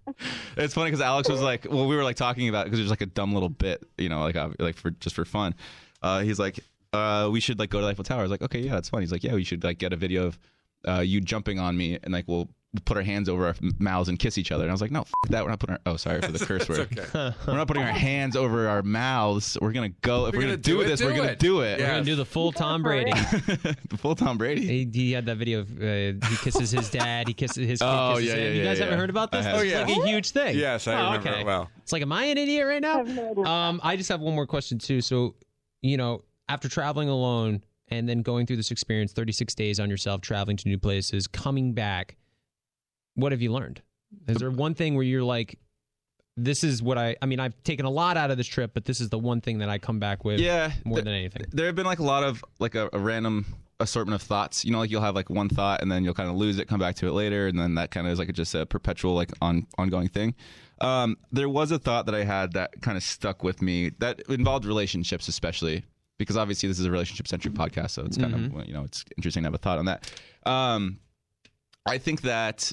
It's funny because Alex was like, well, we were like talking about because it was like a dumb little bit, you know, like uh, like for just for fun. Uh, he's like, uh, we should like go to the Eiffel Tower. I was like, okay, yeah, that's fun. He's like, yeah, we should like get a video of uh, you jumping on me and like we'll put our hands over our mouths and kiss each other. And I was like, no, f- that. We're not putting our. Oh, sorry for the curse word. okay. We're not putting our hands over our mouths. We're gonna go. If we're, gonna, do, this, do we're gonna do it. We're Yeah. gonna do the full Tom Brady. the full Tom Brady. He, he had that video of uh, he kisses his dad. He kisses his kid. Oh, kisses yeah, him. yeah, You guys yeah, haven't heard about this? I have. It's Oh, like yeah. a huge thing. Yes, I Oh, remember okay. it well. It's like, am I an idiot right now? I have no idea. Um, I just have one more question too. So, you know, after traveling alone and then going through this experience, 36 days on yourself, traveling to new places, coming back, what have you learned? Is there one thing where you're like, this is what I, I mean, I've taken a lot out of this trip, but this is the one thing that I come back with Yeah, more th- than anything. there have been like a lot of like a, a random assortment of thoughts. You know, like you'll have like one thought and then you'll kind of lose it, come back to it later, and then that kind of is like a, just a perpetual like on ongoing thing. Um, there was a thought that I had that kind of stuck with me that involved relationships, especially because obviously this is a relationship centric podcast, so it's kind of you know it's interesting to have a thought on that. Um, I think that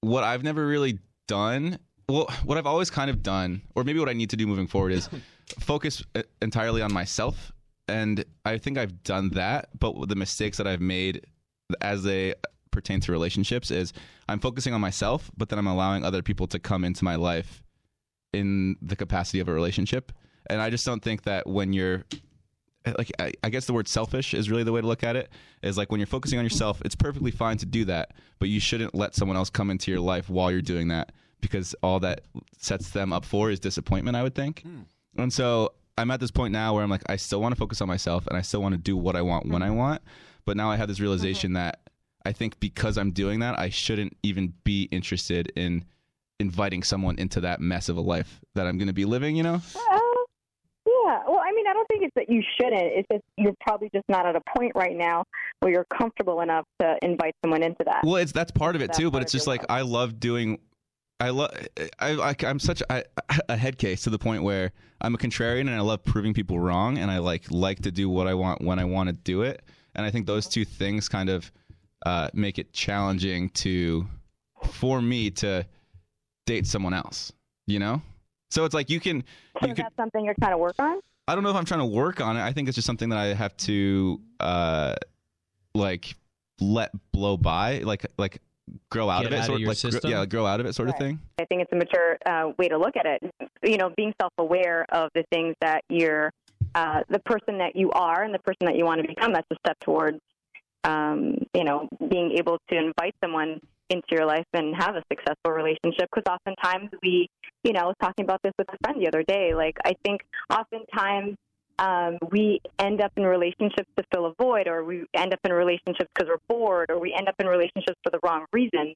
what I've never really done, well, what I've always kind of done, or maybe what I need to do moving forward is focus uh, entirely on myself. And I think I've done that, but the mistakes that I've made as they pertain to relationships is I'm focusing on myself, but then I'm allowing other people to come into my life in the capacity of a relationship. And I just don't think that when you're Eh, like I, I guess the word selfish is really the way to look at it is like when you're focusing on yourself it's perfectly fine to do that but you shouldn't let someone else come into your life while you're doing that because all that sets them up for is disappointment i would think. Hmm. And so i'm at this point now where i'm like i still want to focus on myself and i still want to do what i want when i hmm. want but now i have this realization that i think because i'm doing that i shouldn't even be interested in inviting someone into that mess of a life that i'm going to be living you know Uh, yeah. Well, I mean, I don't think it's that you shouldn't. It's just you're probably just not at a point right now where you're comfortable enough to invite someone into that. Well, it's that's part of it That's too, but it's just like life. I love doing. I love. I, I I'm such a, a head case to the point where I'm a contrarian and I love proving people wrong and I like like to do what I want when I want to do it. And I think those two things kind of uh, make it challenging to for me to date someone else. You know. So it's like you can So you is could that something you're trying to work on? I don't know if I'm trying to work on it. I think it's just something that I have to uh like let blow by, like like grow out Get of it, out of sort your like gr- system? yeah, grow out of it, sort of thing. I think it's a mature uh, way to look at it. You know, being self-aware of the things that you're, uh, the person that you are, and the person that you want to become. That's a step towards, um, you know, being able to invite someone into your life and have a successful relationship. Because oftentimes we, you know, I was talking about this with a friend the other day. Like, I think oftentimes um, we end up in relationships to fill a void, or we end up in relationships because we're bored, or we end up in relationships for the wrong reason.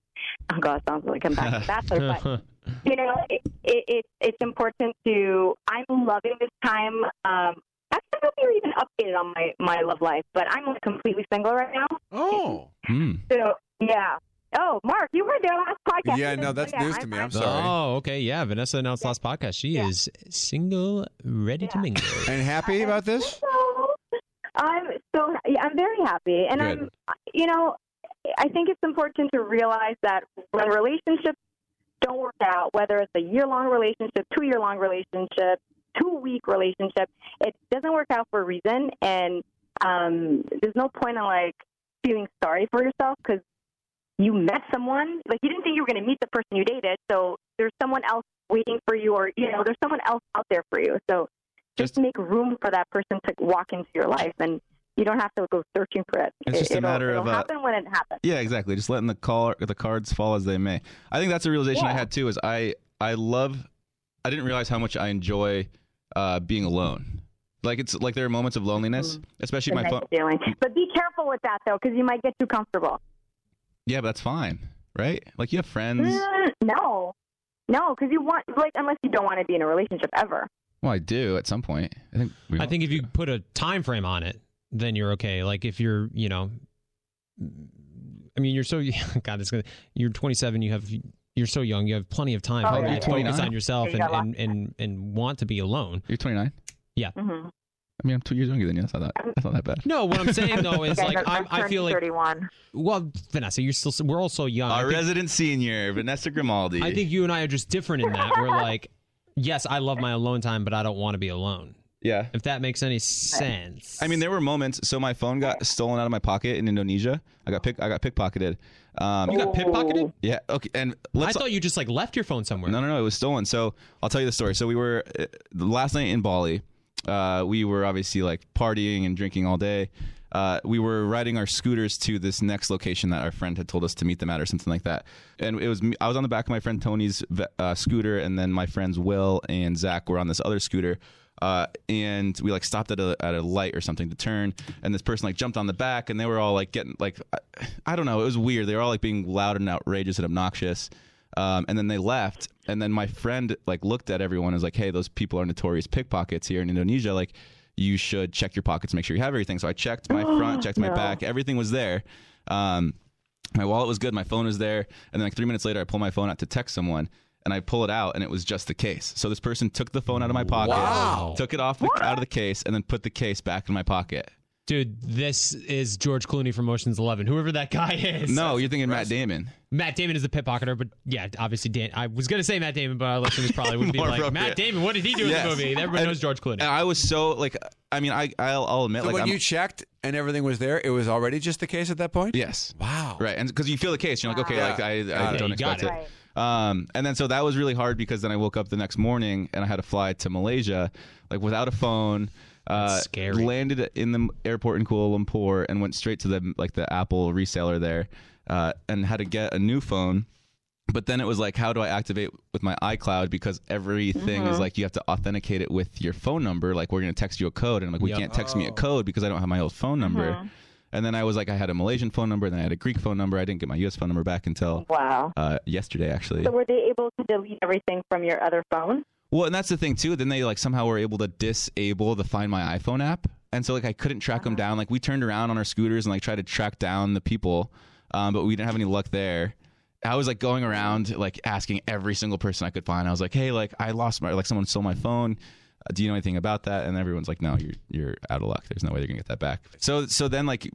Oh God, sounds like I'm back to bachelor, but you know, it, it, it, it's important to. I'm loving this time. Um, actually, I don't think you're even updated on my my love life, but I'm like completely single right now. Oh. Hmm. So yeah. Oh, Mark, you were there last podcast. Yeah, no, that's say that. news to me. I'm So- sorry. Oh, okay. Yeah. Vanessa announced last podcast. She Yeah. is single, ready to Yeah. mingle. And happy about this? So I'm so yeah, I'm very happy, and Good. I'm you know I think it's important to realize that when relationships don't work out, whether it's a year long relationship, two year long relationship, two week relationship, it doesn't work out for a reason, and um, there's no point in like feeling sorry for yourself because you met someone like you didn't think you were going to meet the person you dated, so there's someone else waiting for you, or you know there's someone else out there for you, so just, Just- make room for that person to walk into your life and you don't have to go searching for it. It's just a it'll, matter of, uh, happen when it happens. Yeah, exactly. Just letting the call the cards fall as they may. I think that's a realization I had too. Is I I love. I didn't realize how much I enjoy uh, being alone. Like it's like there are moments of loneliness, especially It's my a nice phone. feeling. But be careful with that though, because you might get too comfortable. Yeah, but that's fine, right? Like you have friends. Mm, no, no, because you want like unless you don't want to be in a relationship ever. Well, I do at some point. I think. We I think if you put a time frame on it, then you're okay. Like if you're, you know, I mean, you're so God, it's gonna. You're 27. You have. You're so young. You have plenty of time Oh, to yeah, focus 29. on yourself You and, and, and and want to be alone. you're 29. hmm I mean, I'm two years younger than you. That's not that. That's not that bad. No, what I'm saying though is like I'm, I feel like thirty-one. well, Vanessa, you're still we're all so young. Our think- resident senior, Vanessa Grimaldi. I think you and I are just different in that we're like, yes, I love my alone time, but I don't want to be alone. Yeah. If that makes any sense. I mean, there were moments. So my phone got stolen out of my pocket in Indonesia. I got pick. I got pickpocketed. Um, you got pickpocketed. yeah. Okay. And I let's. thought you just like left your phone somewhere. no, no, no. It was stolen. So I'll tell you the story. So we were uh, last night in Bali. Uh, we were obviously like partying and drinking all day. Uh, we were riding our scooters to this next location that our friend had told us to meet them at, or something like that. And it was I was on the back of my friend Tony's uh, scooter, and then my friends Will and Zach were on this other scooter. Uh, and we like stopped at a at a light or something to turn, and this person like jumped on the back, and they were all like getting like I, I don't know, it was weird. They were all like being loud and outrageous and obnoxious. Um, and then they left, and then my friend like looked at everyone and was like, "Hey, those people are notorious pickpockets here in Indonesia. Like, you should check your pockets, make sure you have everything." So I checked my front, checked my No. back, everything was there. Um, my wallet was good, my phone was there, and then like three minutes later, I pull my phone out to text someone. And I pull it out, and it was just the case. So this person took the phone out of my pocket, Wow. took it off the, out of the case, and then put the case back in my pocket. Dude, this is George Clooney from Ocean's Eleven. Whoever that guy is. No, you're thinking Matt Damon. Matt Damon is the pickpocketer, but yeah, obviously Dan. I was gonna say Matt Damon, but our listeners probably would be More like, appropriate. Matt Damon, what did he do in the movie? Everybody And- knows George Clooney. And I was so like I mean, I I'll, I'll admit So like when I'm, you checked and everything was there, it was already just the case at that point. yes, Wow. right, and because you feel the case, you're like, okay, Yeah. like I, I Got it. don't You got expect it. it. Um, and then so that was really hard because then I woke up the next morning and I had to fly to Malaysia, like without a phone. Uh, scary. Landed in the airport in Kuala Lumpur and went straight to the like the Apple reseller there, uh, and had to get a new phone. But then it was like, how do I activate with my iCloud? Because everything is like you have to authenticate it with your phone number. Like we're gonna text you a code, and I'm like, we Yep. can't text me a code because I don't have my old phone number. And then I was like, I had a Malaysian phone number, and then I had a Greek phone number. I didn't get my U.S. phone number back until Wow. uh, yesterday, actually. So were they able to delete everything from your other phone? Well, and that's the thing too. Then they like somehow were able to disable the Find My iPhone app, and so like I couldn't track them down. Like we turned around on our scooters and like tried to track down the people, um, but we didn't have any luck there. I was like going around like asking every single person I could find. I was like, "Hey, like I lost my like someone stole my phone. Uh, do you know anything about that?" And everyone's like, "No, you're you're out of luck. There's no way they're gonna get that back." So so then like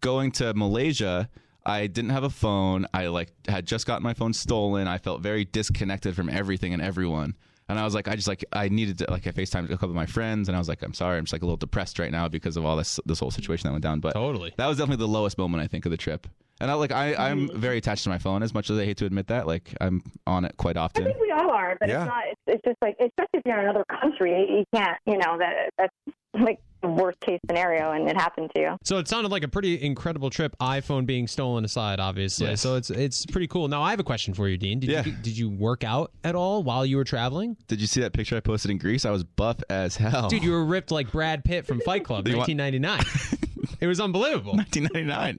going to Malaysia, I didn't have a phone. I like had just gotten my phone stolen. I felt very disconnected from everything and everyone. And I was like, I just like I needed to like I FaceTimed a couple of my friends, and I was like, I'm sorry, I'm just like a little depressed right now because of all this this whole situation that went down. But Totally. that was definitely the lowest moment I think of the trip. And I like I I'm very attached to my phone as much as I hate to admit that. Like I'm on it quite often. I think we all are, but Yeah. it's not. It's, it's just like, especially if you're in another country, you can't. You know that that's like the worst case scenario, and it happened to you. So it sounded like a pretty incredible trip. iPhone being stolen aside, obviously. Yes. So it's it's pretty cool. Now I have a question for you, Dean. Did Yeah. you did you work out at all while you were traveling? Did you see that picture I posted in Greece? I was buff as hell. Dude, you were ripped like Brad Pitt from Fight Club, Do want- 1999. it was unbelievable. 1999.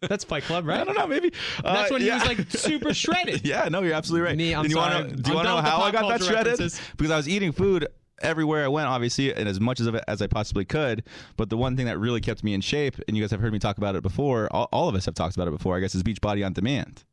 That's Fight Club, right? I don't know. Maybe That's Uh, when yeah. he was like super shredded. Yeah, no, you're absolutely right. Me, I'm And you sorry. Wanna, do you want to know how I got that shredded? references. Because I was eating food everywhere I went, obviously, and as much of it as I possibly could. But the one thing that really kept me in shape, and you guys have heard me talk about it before, all, all of us have talked about it before, I guess, is Beachbody on Demand.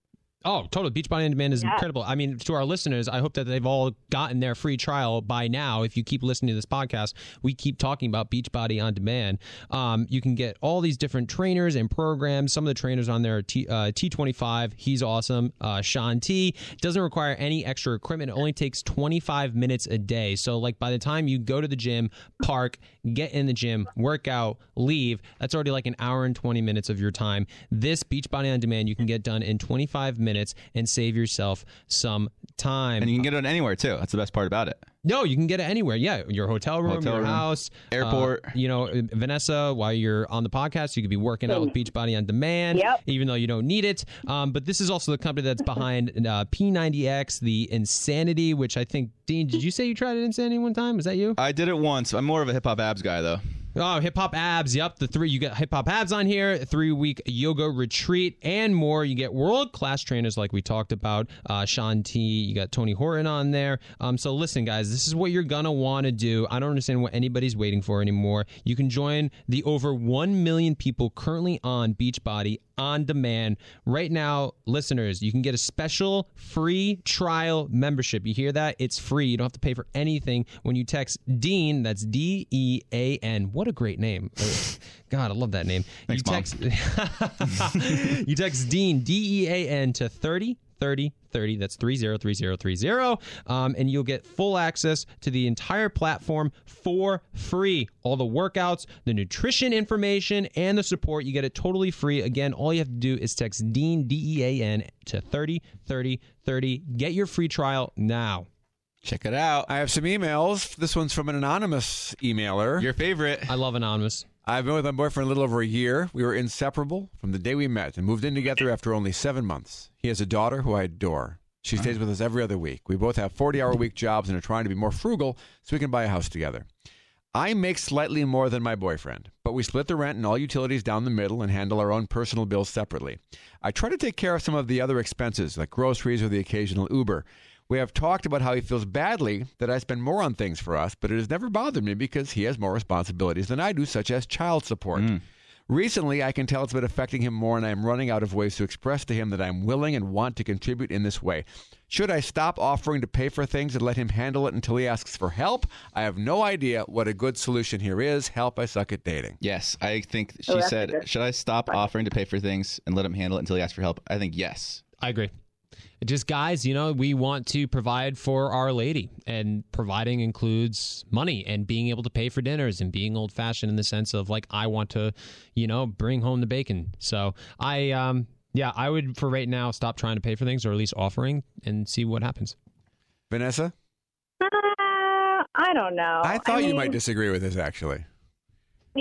Oh, totally. Beachbody on Demand is incredible. I mean, to our listeners, I hope that they've all gotten their free trial by now. If you keep listening to this podcast, we keep talking about Beachbody on Demand. Um, you can get all these different trainers and programs. Some of the trainers on there are T, uh, T25. He's awesome. Uh, Sean T. Doesn't require any extra equipment. It only takes 25 minutes a day. So, like, by the time you go to the gym, park, get in the gym, work out, leave, that's already like an hour and 20 minutes of your time. This Beachbody on Demand, you can get done in 25 minutes and save yourself some time. And you can get it anywhere, too. That's the best part about it. No, you can get it anywhere. Yeah, your hotel room, Hotel your room, house, airport. uh, you know, Vanessa, while you're on the podcast, you could be working out with Beachbody on Demand, Yep. even though you don't need it. Um, but this is also the company that's behind uh, P90X, the Insanity, which I think Dean, did you say you tried it Insanity one time? Is that you? I did it once. I'm more of a hip hop abs guy, though. Oh, hip hop abs. Yep, the three. You got hip hop abs on here, three week yoga retreat, and more. You get world class trainers like we talked about. Uh, Sean T. You got Tony Horton on there. Um, so listen, guys, this is what you're gonna want to do. I don't understand what anybody's waiting for anymore. You can join the over one million people currently on Beachbody on demand. Right now listeners you can get a special free trial membership. You hear that? It's free. You don't have to pay for anything when you text dean. That's d-e-a-n what a great name. Uh, god i love that name. Thanks, you Mom. you text dean d-e-a-n to 30 30 30 that's 303030 um, and you'll get full access to the entire platform for free all the workouts the nutrition information and the support you get it totally free again all you have to do is text dean d-e-a-n to 30 30 30 get your free trial now Check it out. I have some emails. This one's from an anonymous emailer. Your favorite. i love anonymous I've been with my boyfriend a little over a year. We were inseparable from the day we met and moved in together after only seven months. He has a daughter who I adore. She uh-huh. stays with us every other week. We both have 40 hour week jobs and are trying to be more frugal so we can buy a house together. I make slightly more than my boyfriend, but we split the rent and all utilities down the middle and handle our own personal bills separately. I try to take care of some of the other expenses, like groceries or the occasional Uber. We have talked about how he feels badly that I spend more on things for us, but it has never bothered me because he has more responsibilities than I do, such as child support. Mm. Recently, I can tell it's been affecting him more, and I am running out of ways to express to him that I'm willing and want to contribute in this way. Should I stop offering to pay for things and let him handle it until he asks for help? I have no idea what a good solution here is. Help, I suck at dating. Yes, I think she Oh, said, "Should I stop offering to pay for things and let him handle it until he asks for help?" I think yes. i agree just guys, you know, we want to provide for our lady, and providing includes money and being able to pay for dinners and being old fashioned in the sense of like I want to, you know, bring home the bacon. So I, um, yeah, I would for right now stop trying to pay for things or at least offering and see what happens. Vanessa, Uh, I don't know. I thought you mean, might disagree with this actually.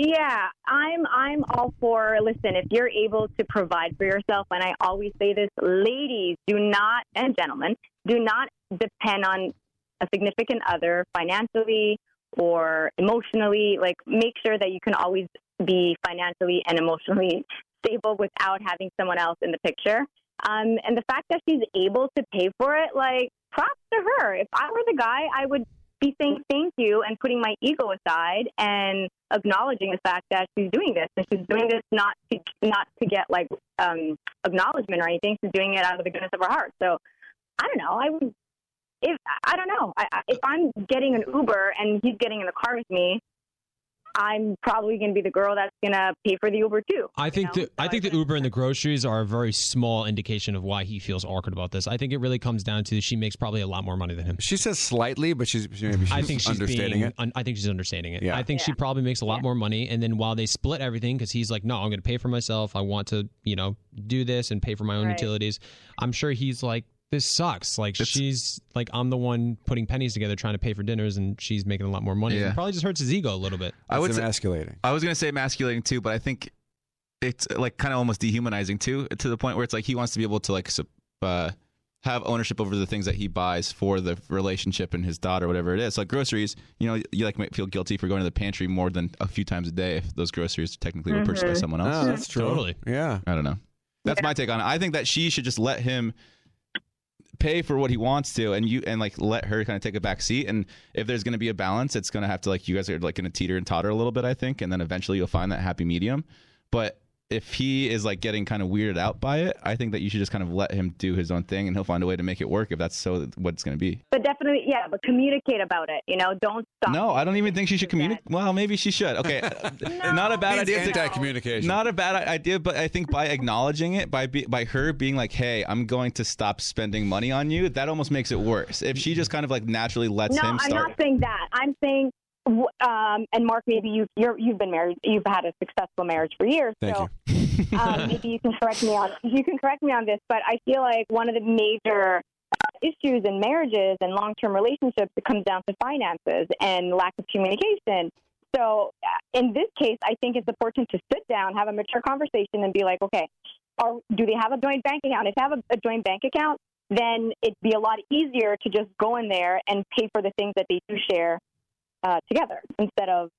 Yeah, I'm I'm all for listen, if you're able to provide for yourself and I always say this, ladies, do not and gentlemen, do not depend on a significant other financially or emotionally. Like make sure that you can always be financially and emotionally stable without having someone else in the picture. Um, and the fact that she's able to pay for it, like props to her. If I were the guy, I would be saying thank you and putting my ego aside and acknowledging the fact that she's doing this. And she's doing this not to not to get like um acknowledgement or anything. She's doing it out of the goodness of her heart. So i don't know. I would if i don't know. I, if i'm getting an uber and he's getting in the car with me i'm probably going to be the girl that's going to pay for the uber too I you think know? the I So think the Uber and the groceries are a very small indication of why he feels awkward about this. I think it really comes down to she makes probably a lot more money than him. She says slightly, but she's maybe she's I think she's understating being, it. un- I think she's understanding it. Yeah. I think she probably makes a lot Yeah. more money, and then while they split everything, because he's like, no, I'm going to pay for myself. I want to, you know, do this and pay for my own Right. utilities. I'm sure he's like, this sucks. Like It's- she's like, I'm the one putting pennies together trying to pay for dinners, and she's making a lot more money. Yeah. It probably just hurts his ego a little bit. I would It's say, emasculating. I was gonna say emasculating too, but I think it's like kind of almost dehumanizing too, to the point where it's like he wants to be able to like uh, have ownership over the things that he buys for the relationship and his daughter, whatever it is. Like groceries, you know, you like might feel guilty for going to the pantry more than a few times a day if those groceries technically were purchased by someone else. Oh, that's true. Totally. Yeah. I don't know. That's my take on it. I think that she should just let him pay for what he wants to and you and like let her kind of take a back seat and if there's going to be a balance it's going to have to like you guys are like going to teeter and totter a little bit i think and then eventually you'll find that happy medium. But if he is like getting kind of weirded out by it i think that you should just kind of let him do his own thing and he'll find a way to make it work if that's so what it's going to be but definitely yeah but communicate about it you know don't stop no i don't even think she should communicate well maybe she should okay not a bad idea to- anti-communication. Not a bad idea, but I think by acknowledging it, by be, by her being like, "Hey, I'm going to stop spending money on you," that almost makes it worse. If she just kind of like naturally lets him stop. no, I'm not saying that. I'm saying, w- um, and Mark, maybe you you're, you've been married, you've had a successful marriage for years. Thank so um, maybe you can correct me on you can correct me on this. But I feel like one of the major issues in marriages and long term relationships it comes down to finances and lack of communication. So uh, in this case, I think it's important to sit down, have a mature conversation, and be like, okay, are, do they have a joint bank account? If they have a, a joint bank account, then it'd be a lot easier to just go in there and pay for the things that they do share uh, together instead of,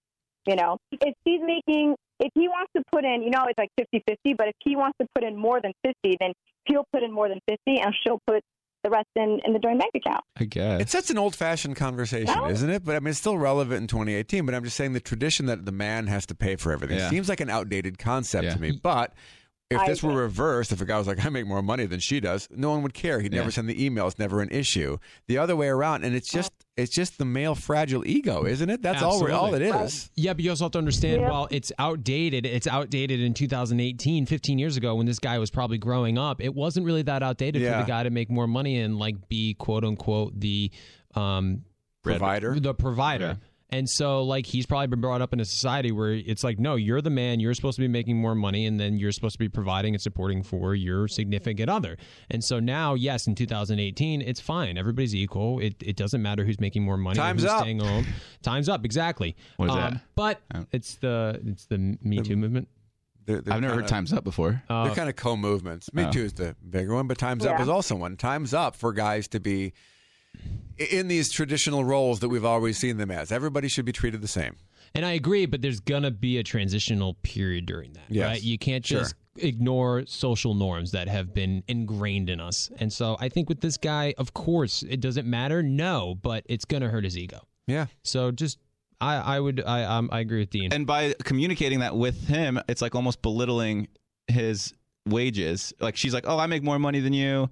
you know, if he's making, if he wants to put in, you know, it's like 50 50, but if he wants to put in more than 50, then he'll put in more than 50 and she'll put the rest in, in the joint bank account. I guess. It's such an old-fashioned conversation, No. isn't it? But I mean, it's still relevant in 2018. But I'm just saying the tradition that the man has to pay for everything Yeah. seems like an outdated concept Yeah. to me. But if I this were reversed, if a guy was like, "I make more money than she does," no one would care. He'd never Yeah. send the email. It's never an issue. The other way around, and it's just it's just the male fragile ego, isn't it? That's all all it is. Absolutely. Yeah, but you also have to understand, Yeah. while it's outdated, it's outdated in 2018, 15 years ago when this guy was probably growing up. It wasn't really that outdated Yeah. for the guy to make more money and like be quote unquote the um Provider. the provider. Yeah. And so like he's probably been brought up in a society where it's like, no, you're the man, you're supposed to be making more money, and then you're supposed to be providing and supporting for your significant other. And so now, yes, in 2018, it's fine. Everybody's equal. It, it doesn't matter who's making more money, Time's who's up. staying home. Time's up, exactly. What is that? But Oh. it's the it's the Me Too movement. They're, they're I've never heard kinda- "Times Up" before. Uh, They're kind of co-movements. Me Oh. Too is the bigger one, but Times Up is also one. Times Up for guys to be i- in these traditional roles that we've always seen them as. Everybody should be treated the same. And I agree, but there's gonna be a transitional period during that. Yes. Right? You can't Sure. just ignore social norms that have been ingrained in us. And so I think with this guy, of course, it doesn't matter. No, but it's gonna hurt his ego. Yeah. So just I, I would I um, I agree with Dean. And by communicating that with him, it's like almost belittling his wages. Like she's like, "Oh, I make more money than you,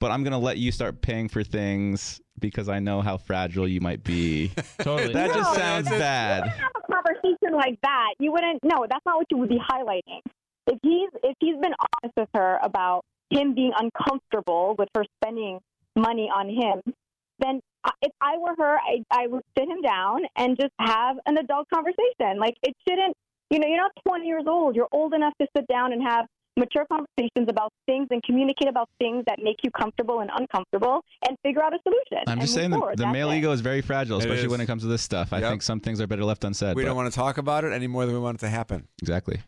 but I'm gonna let you start paying for things because I know how fragile you might be." totally. that just sounds You bad. wouldn't have a conversation like that. You wouldn't. No, that's not what you would be highlighting. If he's if he's been honest with her about him being uncomfortable with her spending money on him, then if I were her, I, I would sit him down and just have an adult conversation. Like it shouldn't, you know, you're not 20 years old. You're old enough to sit down and have mature conversations about things and communicate about things that make you comfortable and uncomfortable and figure out a solution. I'm just saying the, forward. the That's male it. ego is very fragile, especially is. when it comes to this stuff. I think some things are better left unsaid. We but- don't want to talk about it any more than we want it to happen. exactly.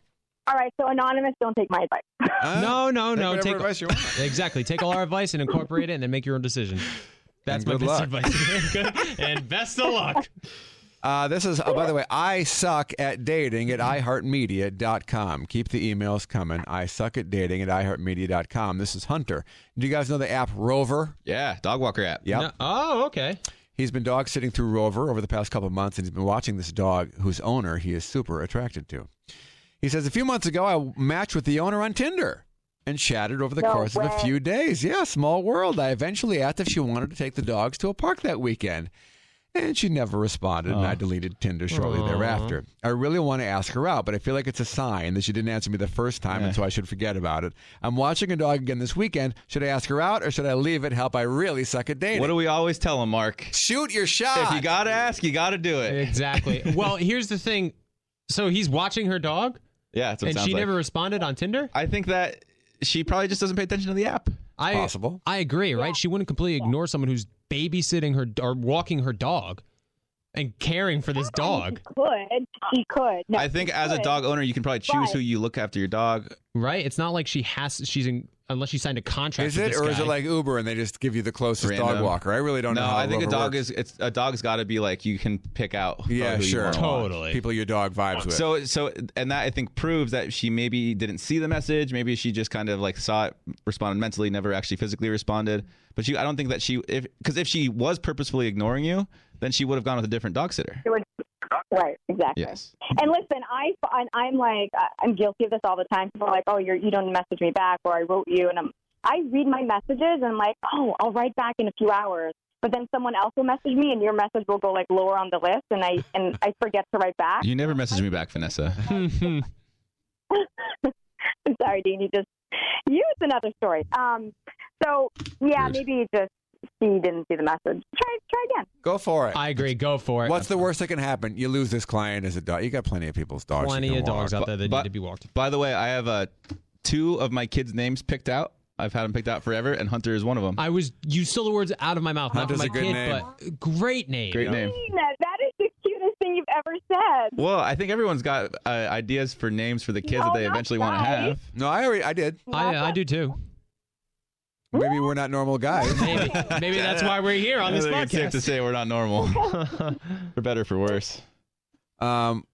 All right, so anonymous, don't take my advice. Huh? No, no, Take no. whatever Take advice you want. exactly. Take all our advice and incorporate it, and then make your own decision. That's And my good best luck. advice. Good. and best of luck. Uh, this is, oh, by the way, I suck at dating at iHeartMedia.com. Keep the emails coming. I suck at dating at iHeartMedia.com. This is Hunter. Do you guys know the app Rover? Yeah, dog walker app. Yep. No- oh, okay. He's been dog sitting through Rover over the past couple of months, and he's been watching this dog whose owner he is super attracted to. He says, A few months ago, I matched with the owner on Tinder and chatted over the No course of a few days. Yeah, small world. I eventually asked if she wanted to take the dogs to a park that weekend. And she never responded, and I oh. deleted Tinder shortly Aw. thereafter. I really want to ask her out, but I feel like it's a sign that she didn't answer me the first time, and so I should forget about it. I'm watching a dog again this weekend. Should I ask her out, or should I leave it? Help! I really suck at dating. What do we always tell them, Mark? Shoot your shot. If you gotta ask, you gotta do it. Exactly. well, here's the thing. So he's watching her dog, Yeah, that's what it and sounds she like. never responded on Tinder. I think that she probably just doesn't pay attention to the app. I Possible. I agree, right? She wouldn't completely ignore someone who's babysitting her or walking her dog and caring for this dog, He could. He could. No, I think he as a dog owner, you can probably choose But- who you look after your dog. right? It's not like she has. She's in unless she signed a contract. Is with it, this or is it like Uber and they just give you the closest dog walker? I really don't No, know. No, I think a dog works. is it's a dog's got to be like you can pick out. Yeah, who sure. wanna watch. Totally. people your dog vibes with. So so and that I think proves that she maybe didn't see the message. Maybe she just kind of like saw it, responded mentally, never actually physically responded. But she, I don't think that she, if because if she was purposefully ignoring you, then she would have gone with a different dog sitter. Right, exactly. Yes. And listen, I I'm like I'm guilty of this all the time. People are like, "Oh, you're you don't message me back," or "I wrote you," and I'm I read my messages and I'm like, "Oh, I'll write back in a few hours." But then someone else will message me, and your message will go like lower on the list, and I and I forget to write back. You never message me back, Vanessa. I'm sorry, Dean. You just you it's another story. Um, so yeah, Rude. maybe just she didn't see the message. Try try again. Go for it. I agree. Go for it. What's the worst that can happen? You lose this client as a dog. You got plenty of people's dogs. you Plenty can of dogs walk. out there that But- need to be walked. By the way, I have uh, two of my kids' names picked out. I've had them picked out forever, and Hunter is one of them. I was you stole the words out of my mouth. Not Hunter's for a my good kid, name. but great name. Great name. That is the cutest thing you've ever said. Well, I think everyone's got uh, ideas for names for the kids No, that they not eventually want to have. No, I already, I did. I, I do too. Maybe we're not normal guys. Maybe maybe that's why we're here on I this think it's safe to say we're not normal, for better or for worse. Um,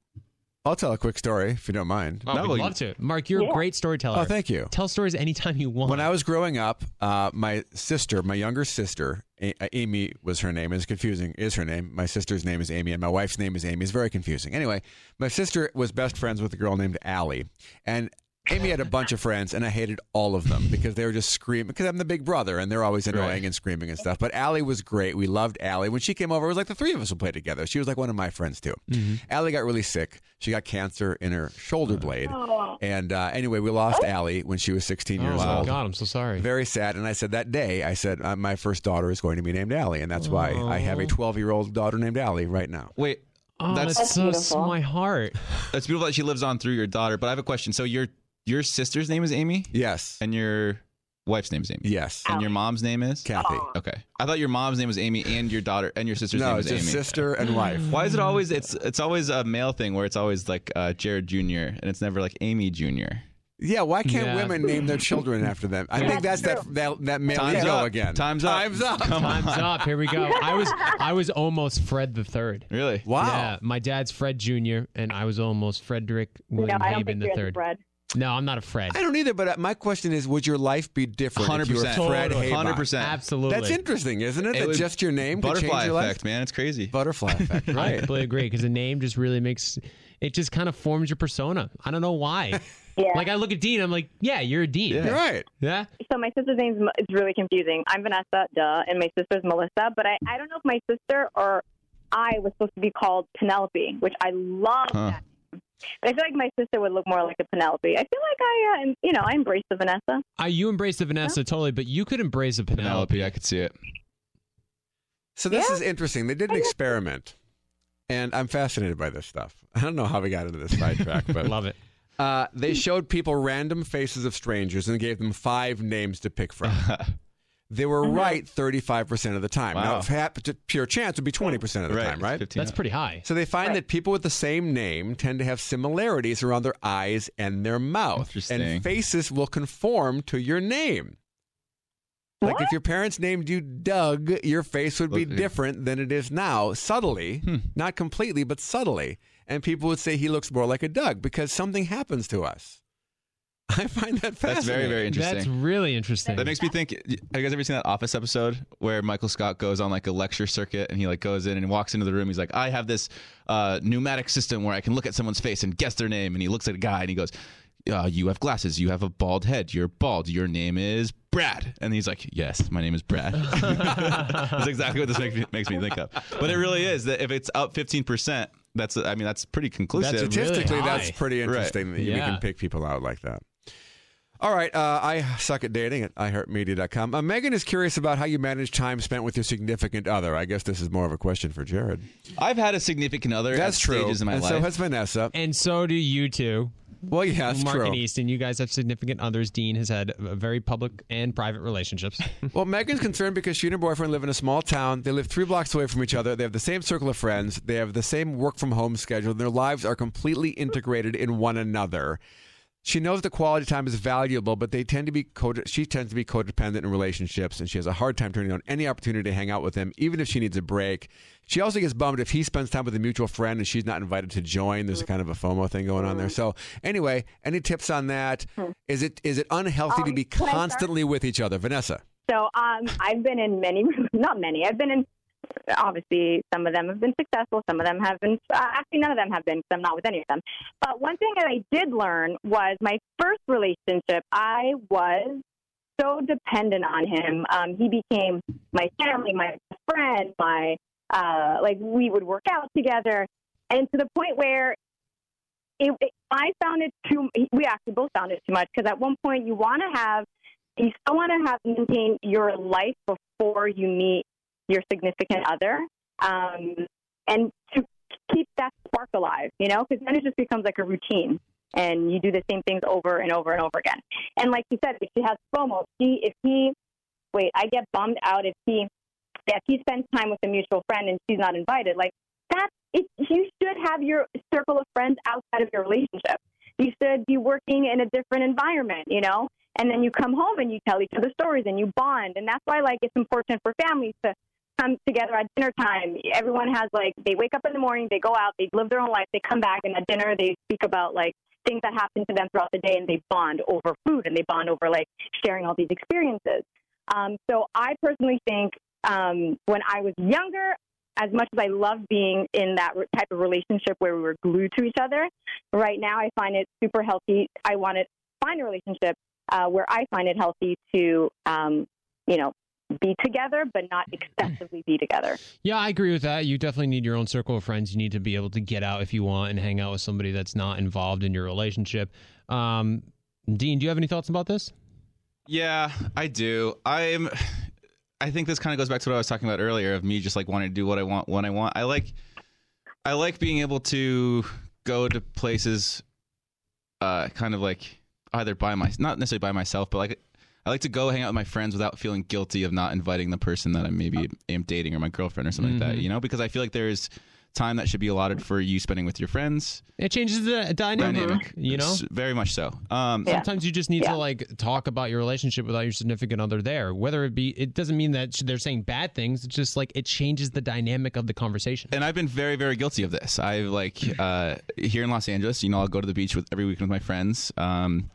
I'll tell a quick story if you don't mind. Oh, No, we'd love to. Mark, you're a great storyteller. Oh, thank you. Tell stories anytime you want. When I was growing up, uh, my sister, my younger sister, A- uh, Amy was her name. It's confusing. Is her name? My sister's name is Amy, and my wife's name is Amy. It's very confusing. Anyway, my sister was best friends with a girl named Allie, and Amy had a bunch of friends, and I hated all of them because they were just screaming. Because I'm the big brother, and they're always annoying Right. and screaming and stuff. But Allie was great. We loved Allie. When she came over, it was like the three of us would play together. She was like one of my friends too. Allie got really sick. She got cancer in her shoulder blade, and uh, anyway, we lost Allie when she was 16 years oh, old. God, I'm so sorry. Very sad. And I said that day, I said uh, my first daughter is going to be named Allie, and that's why I have a 12 year old daughter named Allie right now. Wait, oh, that's that's, so beautiful. my heart. that's beautiful that she lives on through your daughter. But I have a question. So your your sister's name is Amy, Yes. and your wife's name is Amy. Yes. And your mom's name is Kathy. Okay. I thought your mom's name was Amy, and your daughter and your sister's No, name it's is Amy. just sister and wife. Why is it always it's it's always a male thing where it's always like uh, Jared Jr. and it's never like Amy Jr. Yeah, why can't Yeah. women name their children after them? I think that's That's that that, that male Time's ego up. again. Time's up. Time's up. Come Time's on. up. Here we go. I was I was almost Fred the third. Really? Wow. Yeah, my dad's Fred Jr. and I was almost Frederick No, William I don't Haben think the you're the third. Fred. No, I'm not a Fred. I don't either, but uh, my question is would your life be different if you were 100%. Fred Totally. 100%. Absolutely. That's interesting, isn't it? It that just your name could change your effect, life? man. It's crazy. Butterfly effect, Right. I completely agree because the name just really makes it just kind of forms your persona. I don't know why. Yeah. Like I look at Dean, I'm like, yeah, you're a Dean. You're right. Yeah. So my sister's name is really confusing. I'm Vanessa, duh, and my sister's Melissa. But I, I don't know if my sister or I was supposed to be called Penelope, which I love Huh. that. But I feel like my sister would look more like a Penelope. I feel like I, uh, you know, I embrace the Vanessa. Uh, you embrace the Vanessa totally, but you could embrace a Penelope. Penelope, I could see it. So this Yeah. is interesting. They did an experiment, and I'm fascinated by this stuff. I don't know how we got into this sidetrack, but Love it. Uh, they showed people random faces of strangers and gave them five names to pick from. They were right 35% of the time. Now, Wow. if hap- to pure chance would be 20% of the Right, time, right? 15. That's pretty high. So they find that people with the same name tend to have similarities around their eyes and their mouth. And faces will conform to your name. Like if your parents named you Doug, your face would be Look- different than it is now, subtly, Hmm. not completely, but subtly. And people would say he looks more like a Doug because something happens to us. I find that fascinating. That's very, very interesting. That's really interesting. That makes me think. Have you guys ever seen that Office episode where Michael Scott goes on like a lecture circuit and he like goes in and walks into the room? He's like, I have this uh, pneumatic system where I can look at someone's face and guess their name. And he looks at a guy and he goes, uh, "You have glasses. You have a bald head. You're bald. Your name is Brad." And he's like, "Yes, my name is Brad." that's exactly what this makes me, makes me think of. But it really is that if it's up fifteen percent, that's I mean that's pretty conclusive. That's really Statistically, that's high. pretty Right. interesting that you Yeah. can pick people out like that. All right, uh, I suck at dating at iHeartMedia.com. Uh, Megan is curious about how you manage time spent with your significant other. I guess this is more of a question for Jared. I've had a significant other That's at true. stages in my and life. so has Vanessa. and so do you two. Well, yeah, that's Mark true. and Easton, you guys have significant others. Dean has had uh, very public and private relationships. Well, Megan's concerned because she and her boyfriend live in a small town. They live three blocks away from each other. They have the same circle of friends. They have the same work from home schedule. Their lives are completely integrated in one another. She knows the quality time is valuable, but they tend to be code- she tends to be codependent in relationships, and she has a hard time turning down any opportunity to hang out with him, even if she needs a break. She also gets bummed if he spends time with a mutual friend and she's not invited to join. There's a kind of a FOMO thing going on there. So, anyway, any tips on that? Is it is it unhealthy to Um, be I start? constantly with each other, Vanessa? So um, I've been in many, not many. I've been in. Obviously, some of them have been successful. Some of them have been. Uh, actually, none of them have been. Because I'm not with any of them. But one thing that I did learn was my first relationship. I was so dependent on him. Um, he became my family, my friend, my uh, like we would work out together, and to the point where it, it, I found it too. We actually both found it too much because at one point you want to have you still want to have maintain your life before you meet your significant other, um, and to keep that spark alive, you know, because then it just becomes like a routine, and you do the same things over and over and over again. And like you said, if she has FOMO, if he, if he, wait, I get bummed out if he, if he spends time with a mutual friend and she's not invited, like that. It, you should have your circle of friends outside of your relationship. You should be working in a different environment, you know and then you come home and you tell each other stories and you bond and that's why like it's important for families to come together at dinner time everyone has like they wake up in the morning they go out they live their own life they come back and at dinner they speak about like things that happen to them throughout the day and they bond over food and they bond over like sharing all these experiences um, so i personally think um, when i was younger as much as I love being in that type of relationship where we were glued to each other, right now I find it super healthy. I want to find a relationship uh, where I find it healthy to, um, you know, be together, but not excessively be together. Yeah, I agree with that. You definitely need your own circle of friends. You need to be able to get out if you want and hang out with somebody that's not involved in your relationship. Um, Dean, do you have any thoughts about this? Yeah, I do. I'm. I think this kind of goes back to what I was talking about earlier of me just like wanting to do what I want when I want. I like, I like being able to go to places, uh, kind of like either by my not necessarily by myself, but like I like to go hang out with my friends without feeling guilty of not inviting the person that I maybe am dating or my girlfriend or something like that. You know, because I feel like there is time that should be allotted for you spending with your friends. It changes the dynamic. Dynamic, You know, very much so. Um, Yeah. sometimes you just need Yeah. to like talk about your relationship without your significant other there. Whether it be, it doesn't mean that they're saying bad things. It's just like it changes the dynamic of the conversation. and I've been very, very guilty of this. I like uh, here in Los Angeles. You know, I'll go to the beach with every weekend with my friends. Um,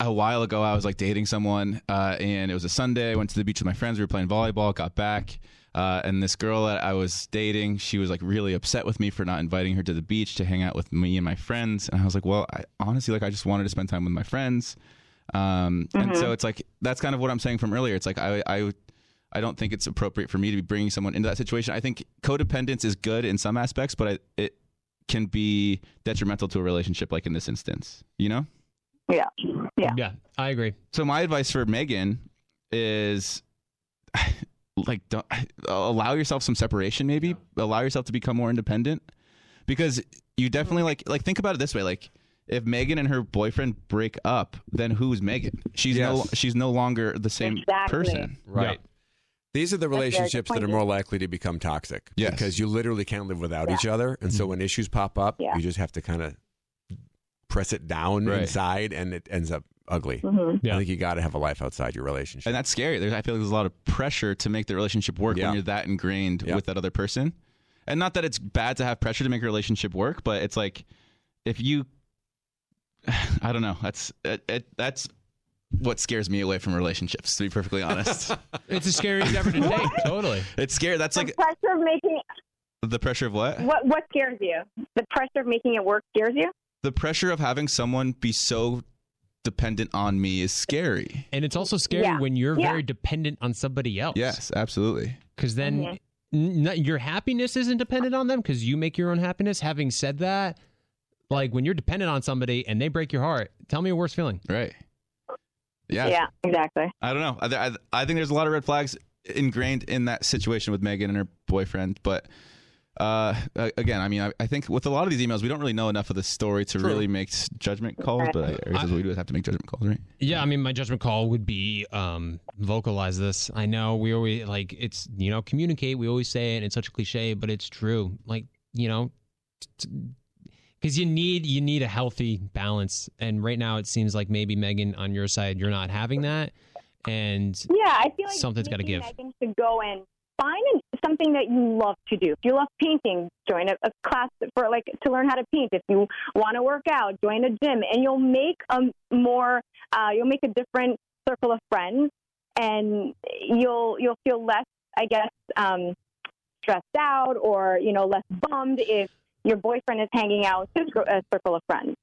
a while ago, I was like dating someone, uh, and it was a Sunday. I went to the beach with my friends. We were playing volleyball. Got back, uh, and this girl that I was dating, she was like really upset with me for not inviting her to the beach to hang out with me and my friends. And I was like, well, I, honestly, like I just wanted to spend time with my friends. Um, And so it's like that's kind of what I'm saying from earlier. It's like I, I I don't think it's appropriate for me to be bringing someone into that situation. I think codependence is good in some aspects, but I, it can be detrimental to a relationship, like in this instance. You know. Yeah. Yeah. Yeah, I agree. So my advice for Megan is like don't allow yourself some separation maybe allow yourself to become more independent because you definitely like like think about it this way like if Megan and her boyfriend break up then who's Megan she's no she's no longer the same Exactly. person Right. These are the a very good relationships that are more likely to become toxic. Yes. Because you literally can't live without Yeah. each other. And so mm-hmm. when issues pop up, Yeah. you just have to kind of press it down Right. inside and it ends up ugly. hmm Yeah. I think you got to have a life outside your relationship. and that's scary there's I feel like there's a lot of pressure to make the relationship work Yeah. when you're that ingrained Yeah. with that other person and not that it's bad to have pressure to make a relationship work but it's like if you I don't know that's it, it, that's what scares me away from relationships to be perfectly honest It's a scary endeavor to take. Totally. It's scary. That's The like pressure of making the pressure of what? what what scares you? The pressure of making it work scares you? The pressure of having someone be so dependent on me is scary. And it's also scary Yeah. when you're Yeah. very dependent on somebody else. Yes, absolutely. Because then Mhm. n- n- your happiness isn't dependent on them because you make your own happiness. Having said that, like when you're dependent on somebody and they break your heart, tell me a worse feeling. Right. Yeah. Yeah, exactly. I don't know. I, I, I think there's a lot of red flags ingrained in that situation with Megan and her boyfriend. But uh, again, I mean, I, I think with a lot of these emails, we don't really know enough of the story to really make judgment calls. But I, I guess we do have to make judgment calls, right? Yeah, I mean, my judgment call would be um, vocalize this. I know we always like it's you know communicate. We always say it. and It's such a cliche, but it's true. Like you know, because you need you need a healthy balance. And right now, it seems like maybe Megan on your side, you're not having that. And Yeah, I feel like Something's gotta maybe give. Megan should go and find something that you love to do. If you love painting, join a, a class for like to learn how to paint. If you want to work out, join a gym, and you'll make a more uh, you'll make a different circle of friends, and you'll you'll feel less, I guess, um, stressed out or you know less bummed if your boyfriend is hanging out with his uh, circle of friends,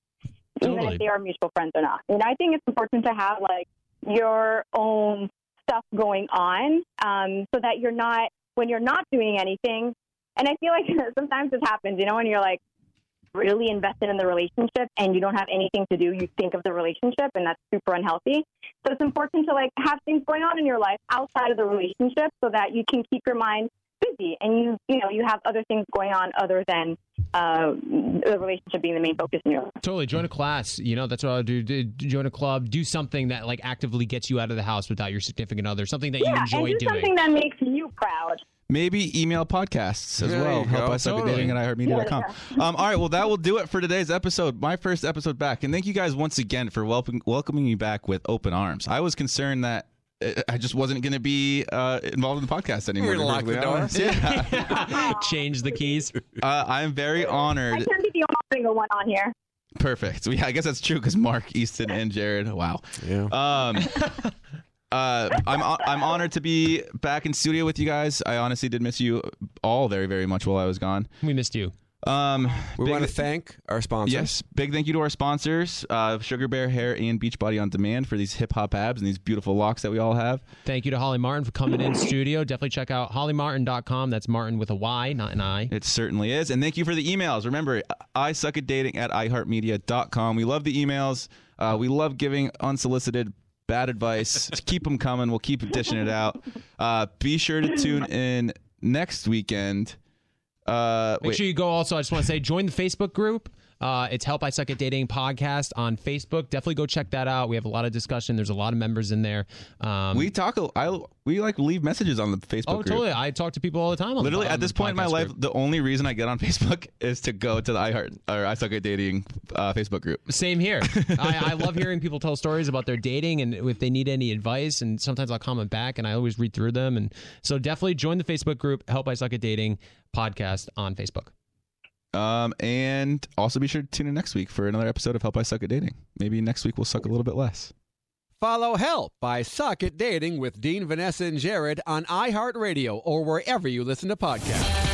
even if they are mutual friends or not. And I think it's important to have like your own stuff going on um, so that you're not when you're not doing anything and i feel like sometimes this happens you know when you're like really invested in the relationship and you don't have anything to do you think of the relationship and that's super unhealthy. So it's important to like have things going on in your life outside of the relationship so that you can keep your mind busy and you you know you have other things going on other than uh, the relationship being the main focus in your life totally join a class. You know, that's what I would do. do. Join a club. Do something that like actively gets you out of the house without your significant other. Something that you enjoy and do doing. something that makes you proud Maybe email podcasts as There well. Help go. us suck at Totally. dating at iHeartMedia.com. Um, all right, well, that will do it for today's episode, my first episode back. And thank you guys once again for welcoming, welcoming me back with open arms. I was concerned that I just wasn't going to be uh, involved in the podcast anymore. We're gonna to be lock the door. honest. Yeah. Change the keys. uh, I'm very i honored. can't be the only single one on here Perfect. Yeah, I guess that's true because Mark, Easton, and Jared. Wow. Yeah. Um, uh, I'm I'm honored to be back in studio with you guys. I honestly did miss you all very very much while I was gone. We missed you. Um, we want to thank our sponsors. Yes, big thank you to our sponsors, uh, Sugar Bear Hair and Beachbody on Demand for these hip hop abs and these beautiful locks that we all have. Thank you to Holly Martyn for coming in studio. Definitely check out hollymartyn.com. That's Martyn with a Y, not an I. It certainly is. And thank you for the emails. Remember, I suck at dating at iHeartMedia.com. We love the emails. Uh, we love giving unsolicited bad advice. keep them coming. We'll keep dishing it out. Uh, be sure to tune in next weekend. Uh, Make wait. sure you go also. I just want to say join the Facebook group. Uh, it's Help I Suck at Dating podcast on Facebook. Definitely go check that out. We have a lot of discussion. There's a lot of members in there. Um, we talk. I we like leave messages on the Facebook oh, group. totally. I talk to people all the time. On the- Literally, on at this the point in my life, group. the only reason I get on Facebook is to go to the iHeart or I Suck at Dating uh, Facebook group. Same here. I, I love hearing people tell stories about their dating and if they need any advice. And sometimes I'll comment back and I always read through them. And so definitely join the Facebook group, Help I Suck at Dating podcast on Facebook. Um, and also be sure to tune in next week for another episode of Help I Suck at Dating. Maybe next week we'll suck a little bit less. Follow Help I Suck at Dating with Dean, Vanessa, and Jared on iHeartRadio or wherever you listen to podcasts.